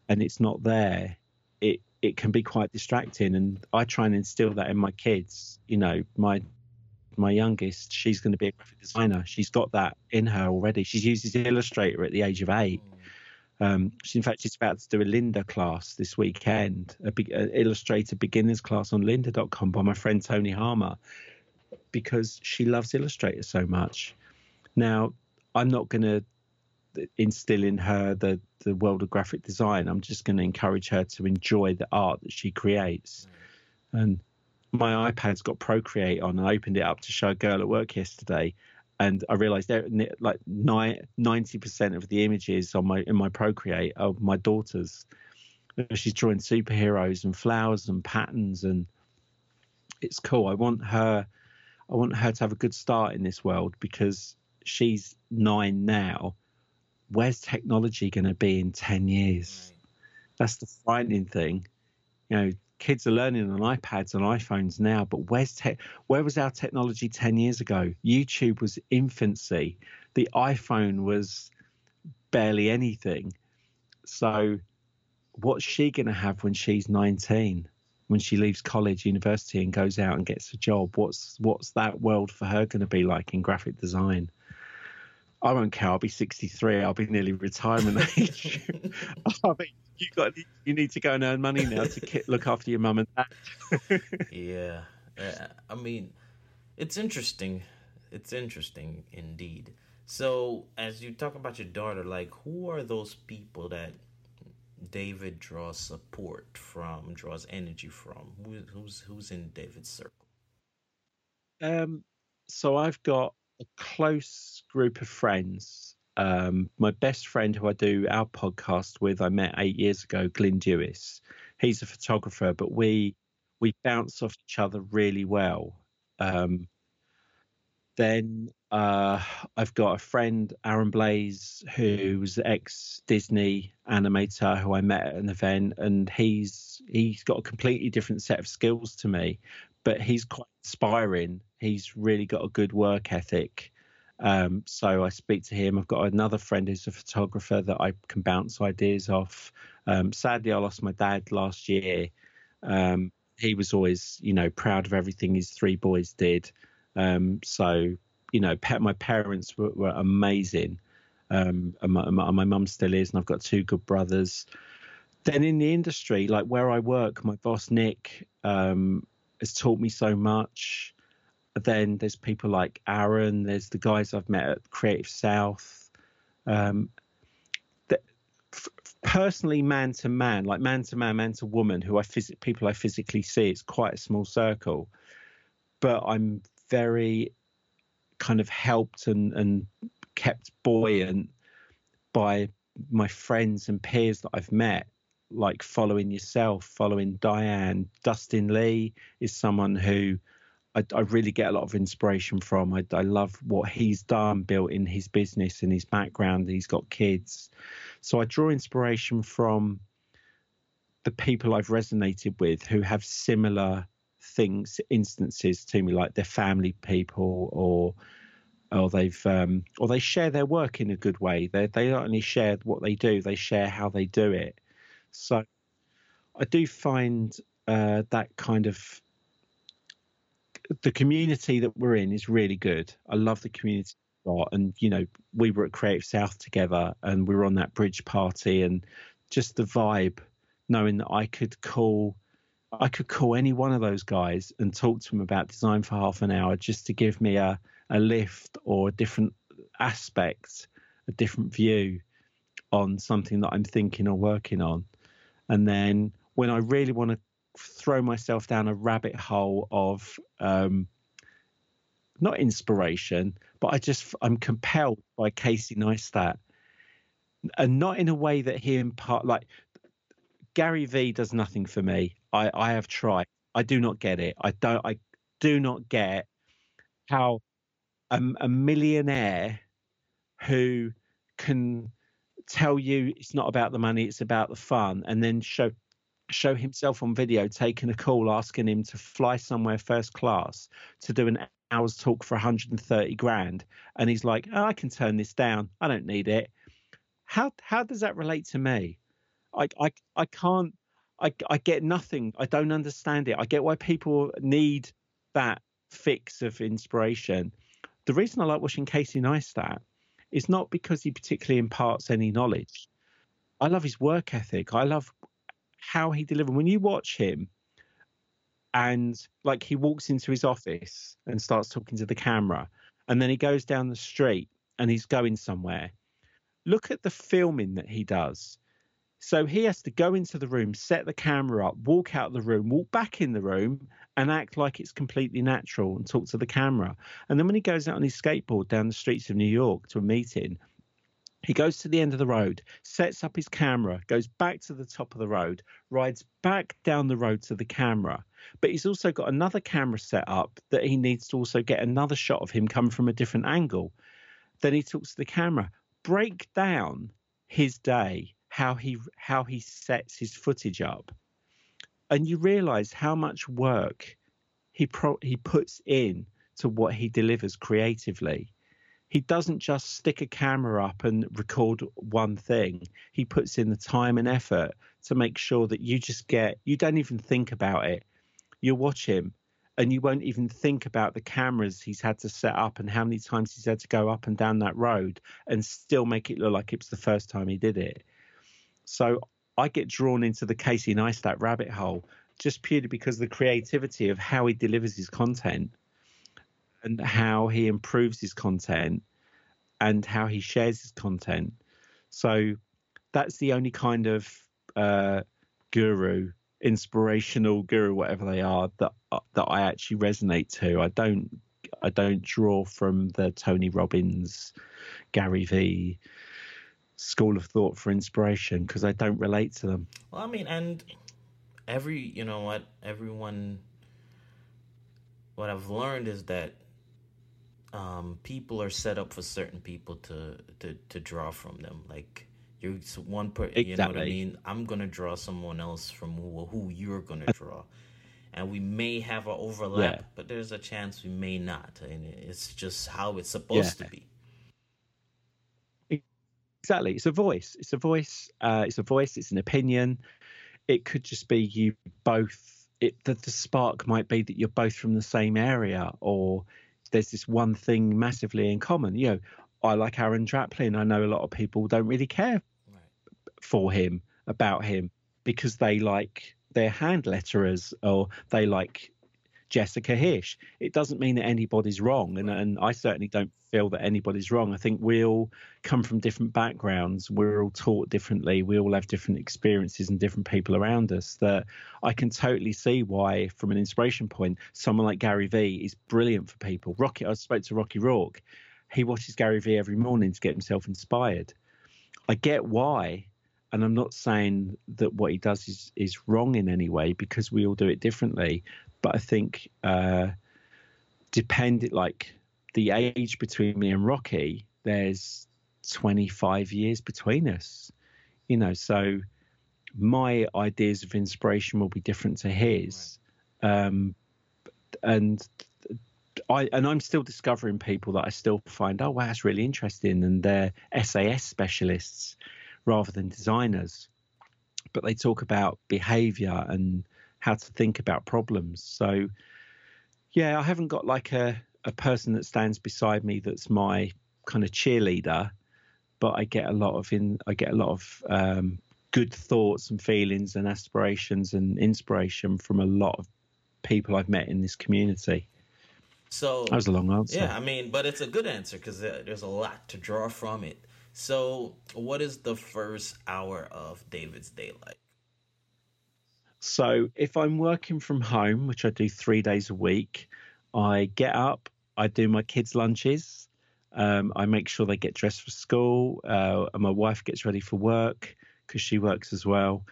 A: and it's not there, it it can be quite distracting. And I try and instill that in my kids. You know, my my youngest, she's going to be a graphic designer. She's got that in her already. She uses Illustrator at the age of eight. Um, she, in fact, she's about to do a Lynda class this weekend, a, big, a Illustrator beginners class on lynda.com by my friend Tony Harmer, because she loves Illustrator so much. Now, I'm not going to instill in her the, the world of graphic design. I'm just going to encourage her to enjoy the art that she creates. Mm. And my iPad's got Procreate on. I opened it up to show a girl at work yesterday, and I realised like ninety percent of the images on my in my Procreate are my daughter's. She's drawing superheroes and flowers and patterns, and it's cool. I want her, I want her to have a good start in this world because she's nine now. Where's technology going to be in ten years? That's the frightening thing. You know, kids are learning on iPads and iPhones now, but where's te- where was our technology 10 years ago? YouTube was infancy. The iPhone was barely anything. So what's she going to have when she's 19? When she leaves college, university, and goes out and gets a job, what's what's that world for her going to be like in graphic design? I won't care. I'll be 63. I'll be nearly retirement age. I mean, you got you need to go and earn money now to look after your mum and
C: dad. yeah, I mean, it's interesting. It's interesting indeed. So, as you talk about your daughter, like who are those people that David draws support from, draws energy from? Who, who's who's in David's circle?
A: Um, so I've got a close group of friends um, my best friend who I do our podcast with, I met eight years ago, Glyn Dewis. He's a photographer, but we we bounce off each other really well. Um, then uh, I've got a friend, Aaron Blaise, who's ex Disney animator who I met at an event, and he's he's got a completely different set of skills to me, but he's quite inspiring. He's really got a good work ethic. Um, so I speak to him. I've got another friend who's a photographer that I can bounce ideas off. Um, sadly, I lost my dad last year. Um, he was always, you know, proud of everything his three boys did. Um, so, you know, my parents were, were amazing. Um, and my mum still is, and I've got two good brothers. Then in the industry, like where I work, my boss Nick um, has taught me so much then there's people like Aaron. There's the guys I've met at Creative South. Um, f- personally, man to man, like man to man, man to woman, who I phys- people I physically see, it's quite a small circle. But I'm very kind of helped and, and kept buoyant by my friends and peers that I've met, like following yourself, following Diane. Dustin Lee is someone who I, I, really get a lot of inspiration from. I, I, love what he's done, built in his business and his background. He's got kids, so I draw inspiration from the people I've resonated with who have similar things, instances to me, like their family people or or they've um, or they share their work in a good way. They they not only share what they do, they share how they do it. So I do find uh, that kind of the community that we're in is really good. I love the community and you know we were at Creative South together and we were on that bridge party and just the vibe, knowing that I could call I could call any one of those guys and talk to them about design for half an hour just to give me a, a lift or a different aspect a different view on something that I'm thinking or working on. And then when I really want to throw myself down a rabbit hole of um, not inspiration, but I just I'm compelled by Casey Neistat, and not in a way that he impart like Gary V does nothing for me. I I have tried. I do not get it. I don't. I do not get how a, a millionaire who can tell you it's not about the money, it's about the fun, and then show show himself on video taking a call asking him to fly somewhere first class to do an hour's talk for 130 grand. And he's like oh, i can turn this down. I don't need it. How how does that relate to me? I i, I can't I, I get nothing. I don't understand it. I get why people need that fix of inspiration. The reason i like watching casey neistat is not because he particularly imparts any knowledge. I love his work ethic. I love how he delivered. When you watch him, and like he walks into his office and starts talking to the camera, and then he goes down the street and he's going somewhere. Look at the filming that he does. So he has to go into the room, set the camera up, walk out of the room, walk back in the room, and act like it's completely natural and talk to the camera. And then when he goes out on his skateboard down the streets of New York to a meeting, he goes to the end of the road, sets up his camera, goes back to the top of the road, rides back down the road to the camera. But he's also got another camera set up that he needs to also get another shot of him come from a different angle. Then he talks to the camera, break down his day, how he how he sets his footage up. And you realize how much work he pro- he puts in to what he delivers creatively he doesn't just stick a camera up and record one thing. He puts in the time and effort to make sure that you just get, you don't even think about it. You'll watch him and you won't even think about the cameras he's had to set up and how many times he's had to go up and down that road and still make it look like it was the first time he did it. So I get drawn into the Casey Neistat rabbit hole just purely because the creativity of how he delivers his content and how he improves his content and how he shares his content. So that's the only kind of uh, guru, inspirational guru, whatever they are, that uh, that I actually resonate to. I don't I don't draw from the Tony Robbins, Gary V school of thought for inspiration because I don't relate to them.
C: Well, I mean, and every you know what everyone what I've learned is that um, people are set up for certain people to to to draw from them. Like you're one person, exactly. you know what I mean. I'm gonna draw someone else from who, who you're gonna draw, and we may have an overlap, yeah. but there's a chance we may not, and it's just how it's supposed yeah. to be.
A: Exactly, it's a voice. It's a voice. Uh, it's a voice. It's an opinion. It could just be you both. It the, the spark might be that you're both from the same area, or there's this one thing massively in common. You know, I like Aaron Draplin. I know a lot of people don't really care right. for him about him because they like their hand letterers or they like Jessica Hische. It doesn't mean that anybody's wrong, and and I certainly don't feel that anybody's wrong. I think we all come from different backgrounds. We're all taught differently. We all have different experiences and different people around us. That I can totally see why, from an inspiration point, someone like Gary Vee is brilliant for people. Rocky, I spoke to Rocky Rourke. He watches Gary Vee every morning to get himself inspired. I get why, and I'm not saying that what he does is is wrong in any way because we all do it differently. But I think uh, depending like the age between me and Rocky, there's 25 years between us. You know, so my ideas of inspiration will be different to his. Um, and I and I'm still discovering people that I still find, oh wow, that's really interesting, and they're SAS specialists rather than designers. But they talk about behavior and how to think about problems. So, yeah, I haven't got like a, a person that stands beside me that's my kind of cheerleader, but I get a lot of in I get a lot of um, good thoughts and feelings and aspirations and inspiration from a lot of people I've met in this community.
C: So
A: that was a long answer.
C: Yeah, I mean, but it's a good answer because there's a lot to draw from it. So, what is the first hour of David's day like?
A: So, if I'm working from home, which I do three days a week, I get up, I do my kids' lunches, um, I make sure they get dressed for school, uh, and my wife gets ready for work because she works as well.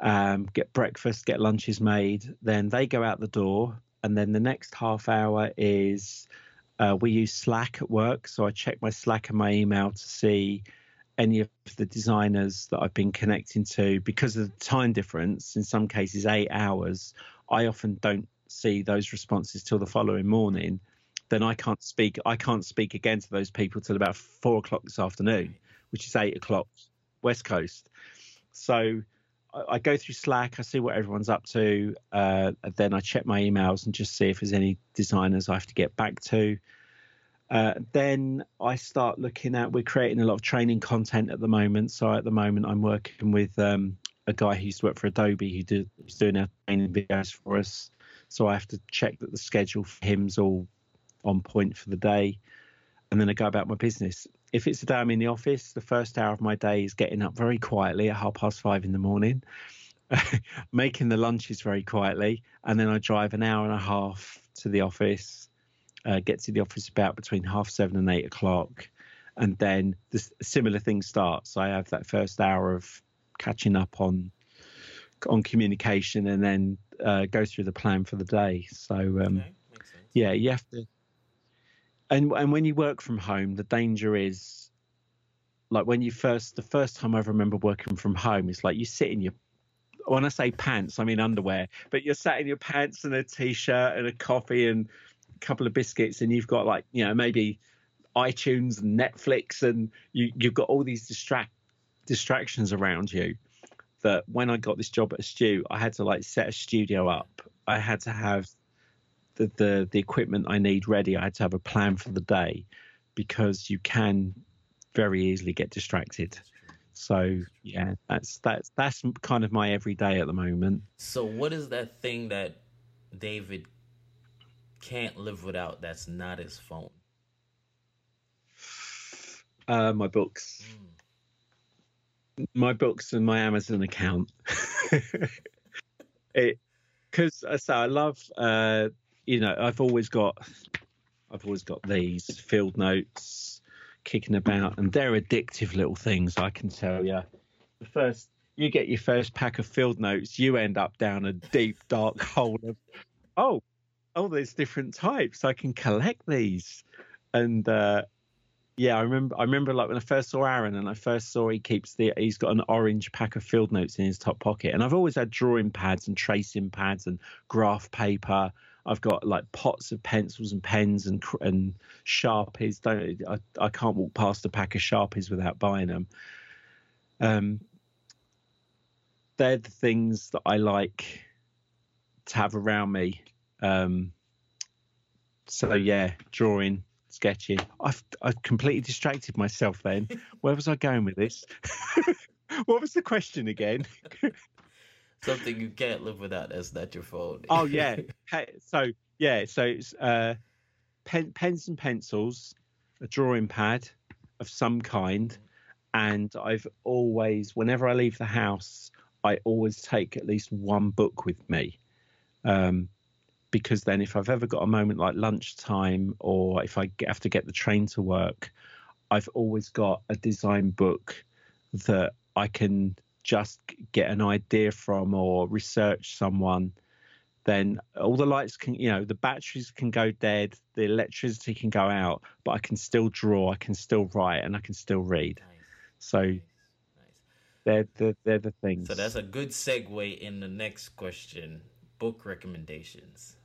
A: Um, get breakfast, get lunches made. Then they go out the door, and then the next half hour is uh, we use Slack at work, so I check my Slack and my email to see any of the designers that I've been connecting to. Because of the time difference, in some cases eight hours, I often don't see those responses till the following morning. Then I can't speak. I can't speak again to those people till about four o'clock this afternoon, which is eight o'clock West Coast. So I, go through Slack, I see what everyone's up to, uh, then I check my emails and just see if there's any designers I have to get back to. Uh, then I start looking at. We're creating a lot of training content at the moment. So at the moment, I'm working with um, a guy who used to work for Adobe who who's doing our training videos for us. So I have to check that the schedule for him's all on point for the day, and then I go about my business if it's a day I'm in the office, the first hour of my day is getting up very quietly at half past five in the morning, making the lunches very quietly, and then I drive an hour and a half to the office, uh, get to the office about between half seven and eight o'clock, and then the similar thing starts. I have that first hour of catching up on on communication, and then uh, go through the plan for the day. So um, okay, yeah, you have to and and when you work from home, the danger is like when you first the first time I remember working from home, it's like you sit in your when I say pants, I mean underwear, but you're sat in your pants and a t-shirt and a coffee and couple of biscuits, and you've got like you know maybe iTunes and Netflix, and you you've got all these distract distractions around you. That when I got this job at Astute, I had to like set a studio up. I had to have the, the the equipment I need ready. I had to have a plan for the day because you can very easily get distracted. So yeah, that's that's that's kind of my everyday at the moment.
C: So what is that thing that David can't live without? That's not his phone.
A: Uh, my books, mm. my books, and my Amazon account. it because uh, so I love uh, you know, I've always got, I've always got these field notes kicking about, and they're addictive little things. I can tell you. The first, you get your first pack of field notes, you end up down a deep dark hole of, oh, oh, there's different types. I can collect these, and uh, yeah, I remember. I remember like when I first saw Aaron, and I first saw he keeps the. He's got an orange pack of field notes in his top pocket, and I've always had drawing pads and tracing pads and graph paper I've got like pots of pencils and pens and and sharpies. Don't I, I can't walk past a pack of sharpies without buying them. Um, they're the things that I like to have around me. Um, so yeah, drawing, sketching. I've I've completely distracted myself. Then where was I going with this? what was the question again?
C: something you can't live without. That's not your phone.
A: oh yeah. So yeah. So it's uh, pen, pens and pencils, a drawing pad of some kind, and I've always, whenever I leave the house, I always take at least one book with me. Um, because then if I've ever got a moment like lunchtime or if I have to get the train to work, I've always got a design book that I can just get an idea from or research someone, then all the lights can, you know, the batteries can go dead, the electricity can go out, but I can still draw, I can still write, and I can still read. Nice. So nice. they're the they're the things.
C: So that's a good segue in the next question: book recommendations.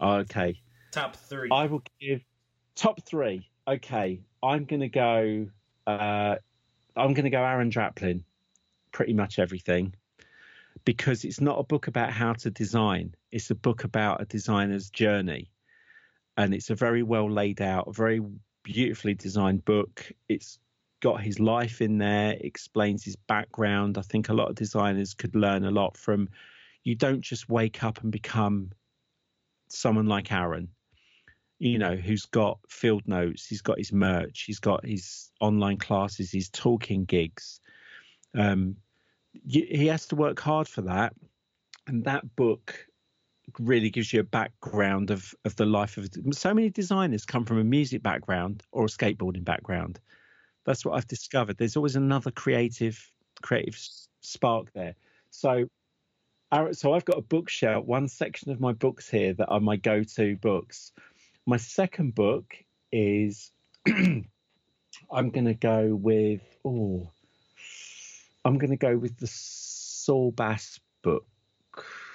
A: Okay.
C: Top three.
A: I will give top three. Okay, I'm gonna go. Uh, I'm gonna go Aaron Draplin pretty much everything because it's not a book about how to design, it's a book about a designer's journey. And it's a very well laid out, very beautifully designed book. It's got his life in there, explains his background. I think a lot of designers could learn a lot from you don't just wake up and become someone like Aaron. you know, who's got field notes, he's got his merch, he's got his online classes, his talking gigs. Um, he has to work hard for that, and that book really gives you a background of of the life of so many designers come from a music background or a skateboarding background. That's what I've discovered. There's always another creative creative spark there. So so I've got a bookshelf, one section of my books here that are my go-to books. My second book is I'm going to go with oh I'm going to go with the Saul Bass book.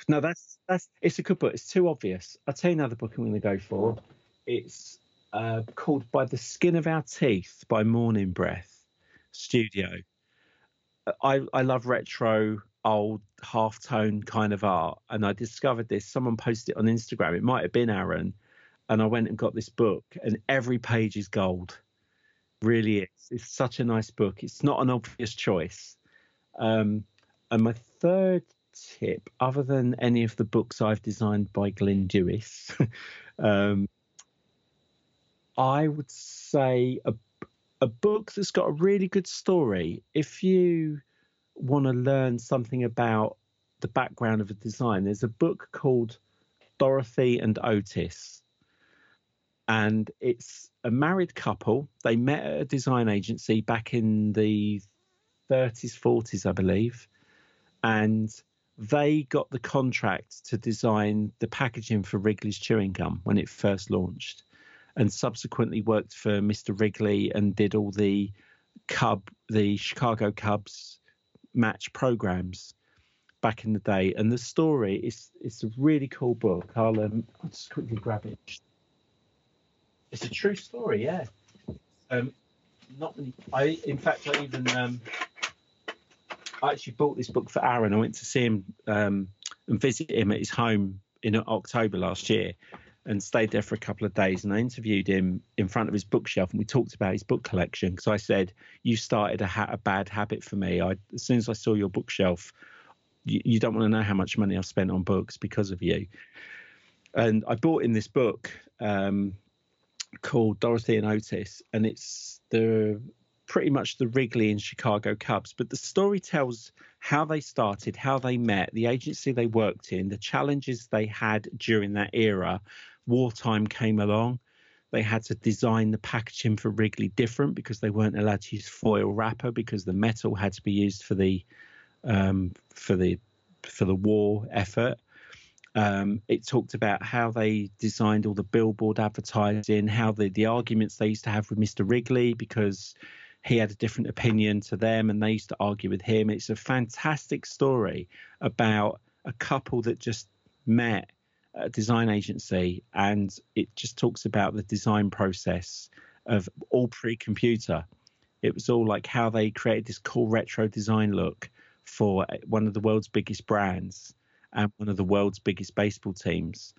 A: No, that's that's it's a good book. It's too obvious. I'll tell you another book I'm going to go for. It's uh, called By the Skin of Our Teeth by Morning Breath Studio. I I love retro old half tone kind of art. And I discovered this. Someone posted it on Instagram. It might have been Aaron. And I went and got this book, and every page is gold. Really is. It's such a nice book. It's not an obvious choice. Um, and my third tip, other than any of the books I've designed by Glyn Dewis, um, I would say a, a book that's got a really good story. If you want to learn something about the background of a design, there's a book called Dorothy and Otis. And it's a married couple. They met at a design agency back in the 30s, 40s, I believe. And they got the contract to design the packaging for Wrigley's chewing gum when it first launched, and subsequently worked for Mr. Wrigley and did all the Cub, the Chicago Cubs match programs back in the day. And the story is it's a really cool book. I'll, um, I'll just quickly grab it. It's a true story, yeah. Um, not many. I in fact I even um, I actually bought this book for Aaron. I went to see him um, and visit him at his home in October last year, and stayed there for a couple of days. And I interviewed him in front of his bookshelf, and we talked about his book collection. Because I said, "You started a, ha- a, bad habit for me. I, as soon as I saw your bookshelf, you, you don't want to know how much money I've spent on books because of you." And I bought in this book um, called Dorothy and Otis, and it's the pretty much the Wrigley and Chicago Cubs, but the story tells how they started, how they met, the agency they worked in, the challenges they had during that era, wartime came along. They had to design the packaging for Wrigley different because they weren't allowed to use foil wrapper because the metal had to be used for the um, for the for the war effort. Um, it talked about how they designed all the billboard advertising, how the the arguments they used to have with Mr. Wrigley because he had a different opinion to them and they used to argue with him. It's a fantastic story about a couple that just met a design agency and it just talks about the design process of all pre-computer. It was all like how they created this cool retro design look for one of the world's biggest brands and one of the world's biggest baseball teams.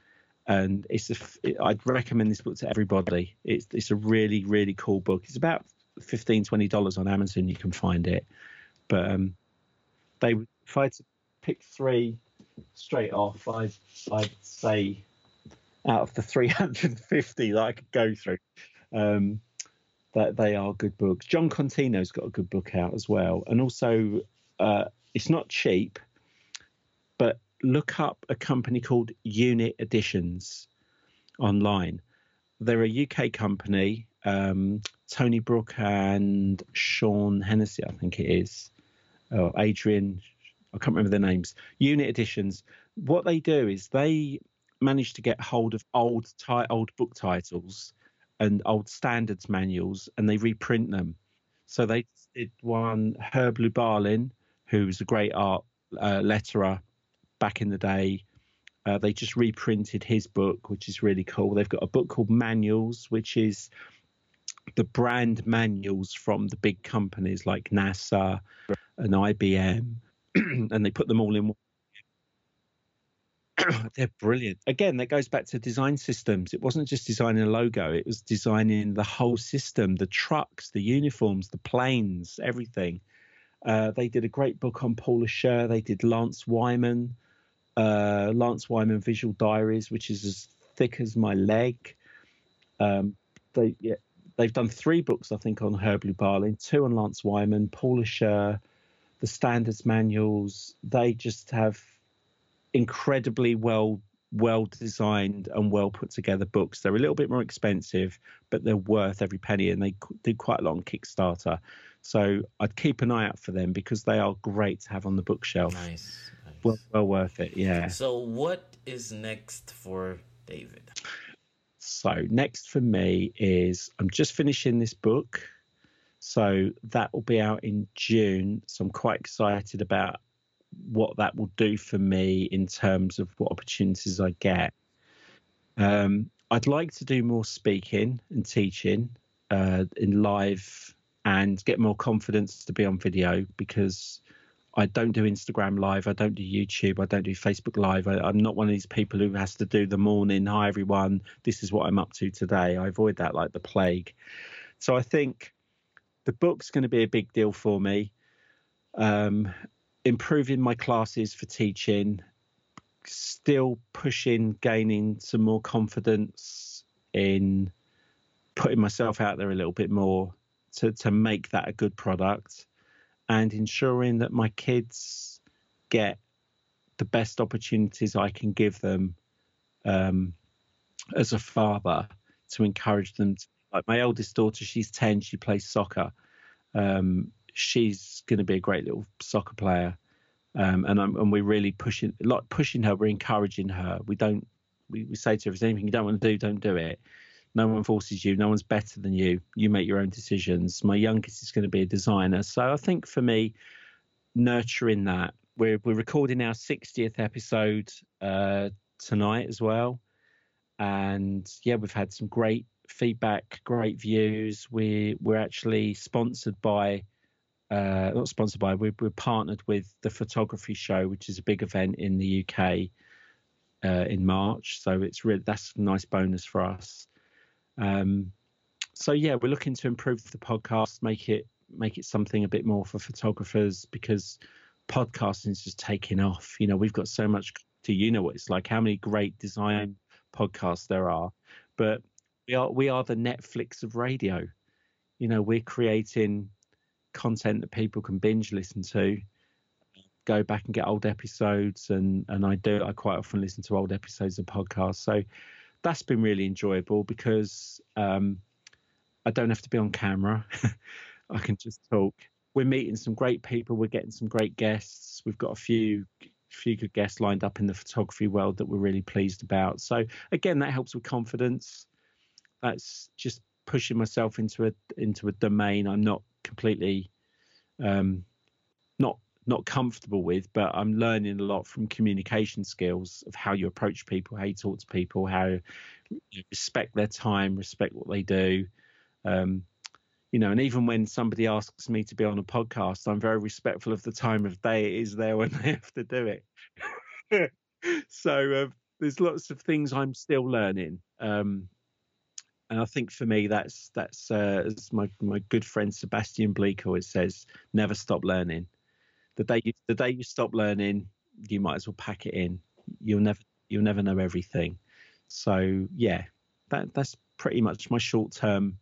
A: And it's a, i'd recommend this book to everybody. It's it's a really really cool book. It's about 15 20 dollars on amazon. You can find it. But um they if i had to pick three straight off, I'd, I'd say out of the 350 that I could go through, um, that they are good books. Jon Contino's got a good book out as well, and also uh, it's not cheap, but look up a company called Unit Editions online. They're a UK company. Um, Tony Brook and Sean Hennessy, I think it is, or Adrian I can't remember their names. Unit editions. What they do is they manage to get hold of old old book titles and old standards manuals, and they reprint them. So they did one Herb Lubalin, who was a great art uh, letterer back in the day. Uh, they just reprinted his book, which is really cool. They've got a book called Manuals, which is the brand manuals from the big companies like NASA and IBM and they put them all in. They're brilliant. Again, that goes back to design systems. It wasn't just designing a logo; it was designing the whole system, the trucks, the uniforms, the planes, everything. Uh, they did a great book on Paula Scher. They did Lance Wyman, uh, Lance Wyman Visual Diaries, which is as thick as my leg. Um, they yeah, they've done three books, I think, on Herb Lubalin, two on Lance Wyman, Paula Scher, the standards manuals. They just have incredibly well well designed and well put together books. They're a little bit more expensive, but they're worth every penny, and they do quite a lot on Kickstarter. So I'd keep an eye out for them because they are great to have on the bookshelf.
C: Nice. nice.
A: Well, well worth it. Yeah.
C: So what is next for David?
A: So next for me is I'm just finishing this book. So that will be out in June. So I'm quite excited about what that will do for me in terms of what opportunities I get. Um, I'd like to do more speaking and teaching uh, in live and get more confidence to be on video because I don't do Instagram live, I don't do YouTube, I don't do Facebook live. I, am not one of these people who has to do the morning. Hi everyone, this is what I'm up to today. I avoid that like the plague. So I think the book's going to be a big deal for me. Um, improving my classes for teaching, still pushing, gaining some more confidence in putting myself out there a little bit more to, to make that a good product and ensuring that my kids get the best opportunities I can give them um, as a father to encourage them. To, like my eldest daughter, she's 10, she plays soccer. Um, she's going to be a great little soccer player. Um, and, I'm, and we're really pushing, like pushing her. We're encouraging her. We don't. We, we say to her, if there's anything you don't want to do, don't do it. No one forces you. No one's better than you. You make your own decisions. My youngest is going to be a designer. So I think for me, nurturing that. We're we're recording our 60th episode uh, tonight as well, and yeah, we've had some great feedback, great views. We we're actually sponsored by uh, not sponsored by, we're, we're, partnered with the Photography Show, which is a big event in the UK uh, in March. So it's really that's a nice bonus for us. Um, so yeah, we're looking to improve the podcast, make it make it something a bit more for photographers because podcasting is just taking off. You know, we've got so much to you know what it's like, how many great design podcasts there are, but we are we are the Netflix of radio. You know, we're creating content that people can binge listen to go back and get old episodes and and I do I quite often listen to old episodes of podcasts. So that's been really enjoyable because um, I don't have to be on camera. I can just talk. We're meeting some great people. We're getting some great guests. We've got a few few good guests lined up in the photography world that we're really pleased about. So again that helps with confidence that's just pushing myself into a into a domain I'm not completely um, not not comfortable with, but I'm learning a lot from communication skills of how you approach people, how you talk to people, how you respect their time, respect what they do. Um, you know, and even when somebody asks me to be on a podcast, I'm very respectful of the time of day it is there when they have to do it. so uh, there's lots of things I'm still learning. Um, and I think for me, that's that's uh, as my my good friend Sebastian Bleek always says, never stop learning. The day you, the day you stop learning, you might as well pack it in. You'll never you'll never know everything. So yeah, that that's pretty much my short term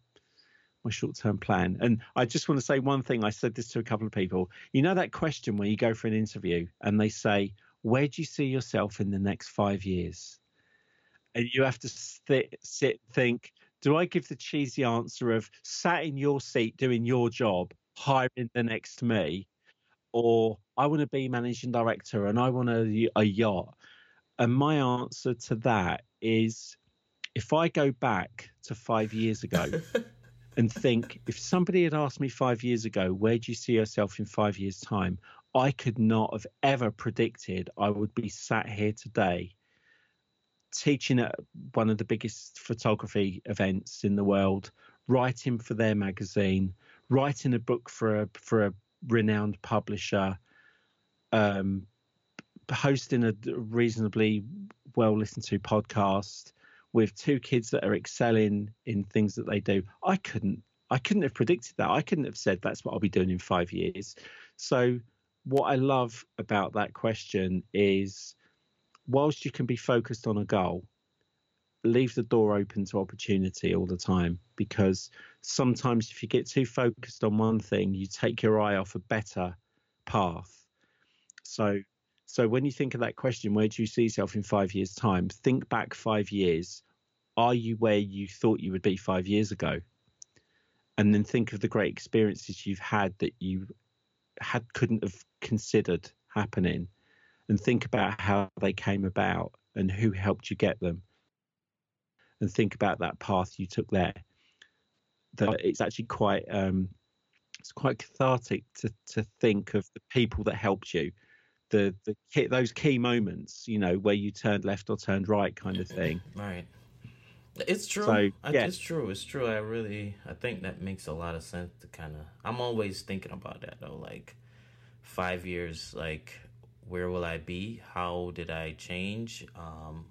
A: my short term plan. And I just want to say one thing. I said this to a couple of people. You know that question where you go for an interview and they say, "Where do you see yourself in the next five years?" And you have to sit, sit think, do I give the cheesy answer of sat in your seat doing your job, hiring the next me, or I want to be managing director and I want a, a yacht? And my answer to that is if I go back to five years ago and think if somebody had asked me five years ago, where do you see yourself in five years' time? I could not have ever predicted I would be sat here today teaching at one of the biggest photography events in the world, writing for their magazine, writing a book for a for a renowned publisher, um, hosting a reasonably well listened to podcast with two kids that are excelling in things that they do. I couldn't I couldn't have predicted that. I couldn't have said that's what I'll be doing in five years. So what I love about that question is whilst you can be focused on a goal, leave the door open to opportunity all the time because sometimes if you get too focused on one thing, you take your eye off a better path. So so when you think of that question, where do you see yourself in five years' time? Think back five years. Are you where you thought you would be five years ago? And then think of the great experiences you've had that you had couldn't have considered happening, and think about how they came about and who helped you get them, and think about that path you took there. That it's actually quite um, it's quite cathartic to to think of the people that helped you the the key, those key moments, you know, where you turned left or turned right, kind of thing.
C: Right. It's true.
A: So, yeah.
C: It's true. It's true. I really, I think that makes a lot of sense. To kind of, I'm always thinking about that though. Like five years, like where will I be? How did I change? Um,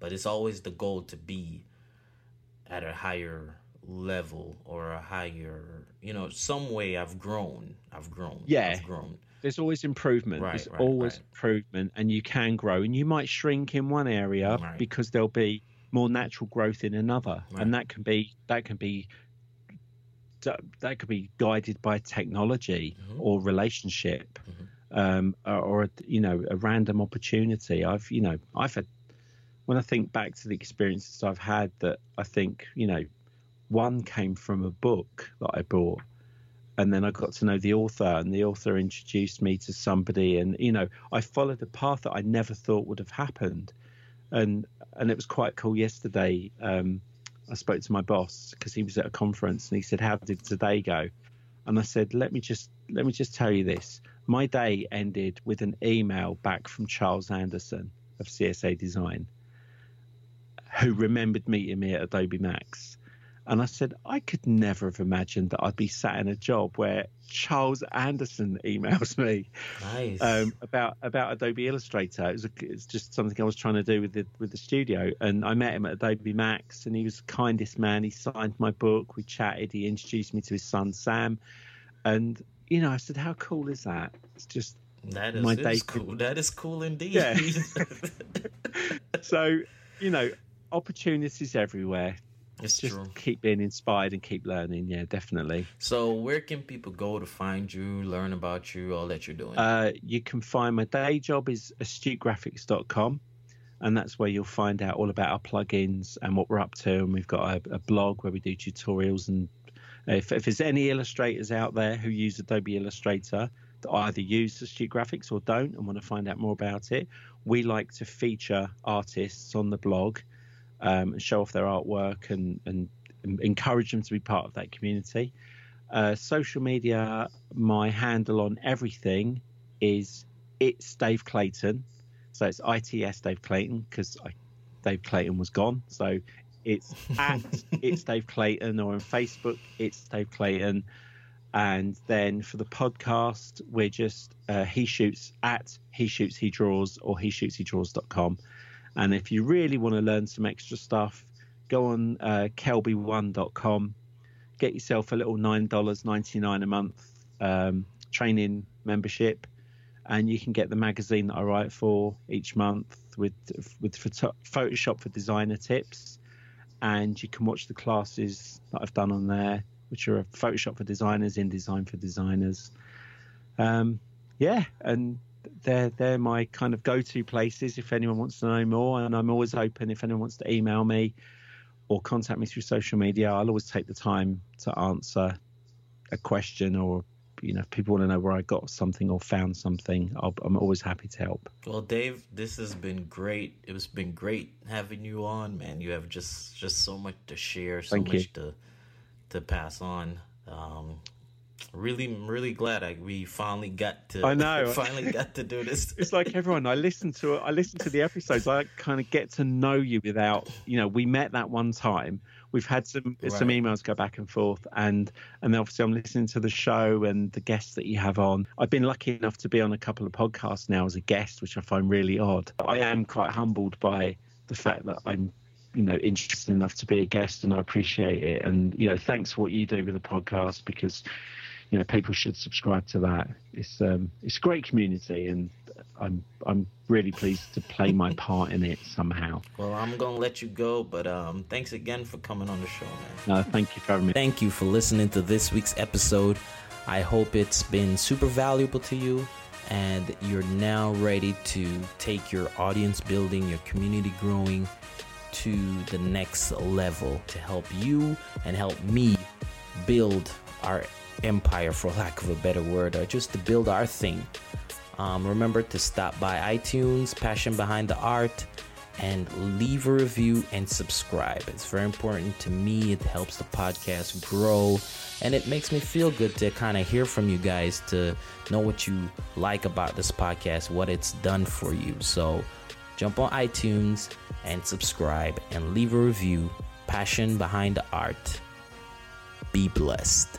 C: but it's always the goal to be at a higher level or a higher, you know, some way. I've grown. I've grown.
A: Yeah.
C: I've grown
A: there's always improvement.
C: Right,
A: there's
C: right,
A: always
C: right.
A: improvement, and you can grow. And you might shrink in one area because there'll be more natural growth in another, and that can be that can be that could be guided by technology
C: Mhm.
A: or relationship,
C: Mhm.
A: Um, or, or you know a random opportunity. I've you know I've had when I think back to the experiences I've had that I think you know one came from a book that I bought and then I got to know the author, and the author introduced me to somebody, and you know, I followed a path that I never thought would have happened, and and it was quite cool. Yesterday, um, I spoke to my boss because he was at a conference, and he said, "How did today go?" And I said, "Let me just let me just tell you this. My day ended with an email back from Charles Anderson of CSA Design, who remembered meeting me at Adobe Max." And I said, I could never have imagined that I'd be sat in a job where Charles Anderson emails me
C: Nice.
A: um, about about Adobe Illustrator. It was a, it's just something I was trying to do with the with the studio, and I met him at Adobe Max, and he was the kindest man. He signed my book. We chatted. He introduced me to his son Sam, and you know, I said, "How cool is that?" It's just
C: that is,
A: my day
C: cool. That is cool indeed.
A: Yeah. so, you know, opportunities everywhere.
C: it's
A: Just
C: true.
A: keep being inspired and keep learning. Yeah, definitely.
C: So, where can people go to find you, learn about you, all that you're doing?
A: Uh, you can find my day job is astutegraphics.com and that's where you'll find out all about our plugins and what we're up to and we've got a, a blog where we do tutorials and if, if there's any illustrators out there who use Adobe Illustrator that either use Astute Graphics or don't and want to find out more about it, we like to feature artists on the blog um, and show off their artwork and, and, and encourage them to be part of that community. Uh, social media, my handle on everything is it's Dave Clayton. So it's ITS Dave Clayton because Dave Clayton was gone. So it's at it's Dave Clayton or on Facebook it's Dave Clayton. And then for the podcast, we're just uh, he shoots at he shoots he draws or he shoots he draws.com. And if you really want to learn some extra stuff, go on uh, kelbyone.com get yourself a little nine dollars ninety nine a month um, training membership, and you can get the magazine that I write for each month with with photo- Photoshop for designer tips, and you can watch the classes that I've done on there, which are Photoshop for designers, InDesign for designers. Um, yeah, and they're they're my kind of go to places if anyone wants to know more, and I'm always open if anyone wants to email me or contact me through social media. I'll always take the time to answer a question or you know if people want to know where I got something or found something. I'll, I'm always happy to help.
C: well, Dave, this has been great. It has been great having you on, man. You have just just so much to share, so
A: Thank you.
C: much to to pass on. Um, really, really glad I we finally got to.
A: I know.
C: finally got to do this.
A: It's like everyone. I listen to I listen to the episodes. I kind of get to know you without you know. We met that one time. We've had some some emails go back and forth, and and obviously I'm listening to the show and the guests that you have on. I've been lucky enough to be on a couple of podcasts now as a guest, which I find really odd. I am quite humbled by the fact that I'm you know interested enough to be a guest, and I appreciate it. And you know, thanks for what you do with the podcast because you know people should subscribe to that. It's um it's a great community, and I'm I'm really pleased to play my part in it somehow.
C: Well, I'm gonna let you go, but um, thanks again for coming on the show, man.
A: No, thank you for having me.
C: Thank you for listening to this week's episode. I hope it's been super valuable to you and you're now ready to take your audience building, your community growing to the next level to help you and help me build our empire, for lack of a better word, or just to build our thing. Um, remember to stop by iTunes, Passion Behind the Art, and leave a review and subscribe. It's very important to me. It helps the podcast grow and it makes me feel good to kind of hear from you guys to know what you like about this podcast, what it's done for you. So jump on iTunes and subscribe and leave a review. Passion behind the art. Be blessed.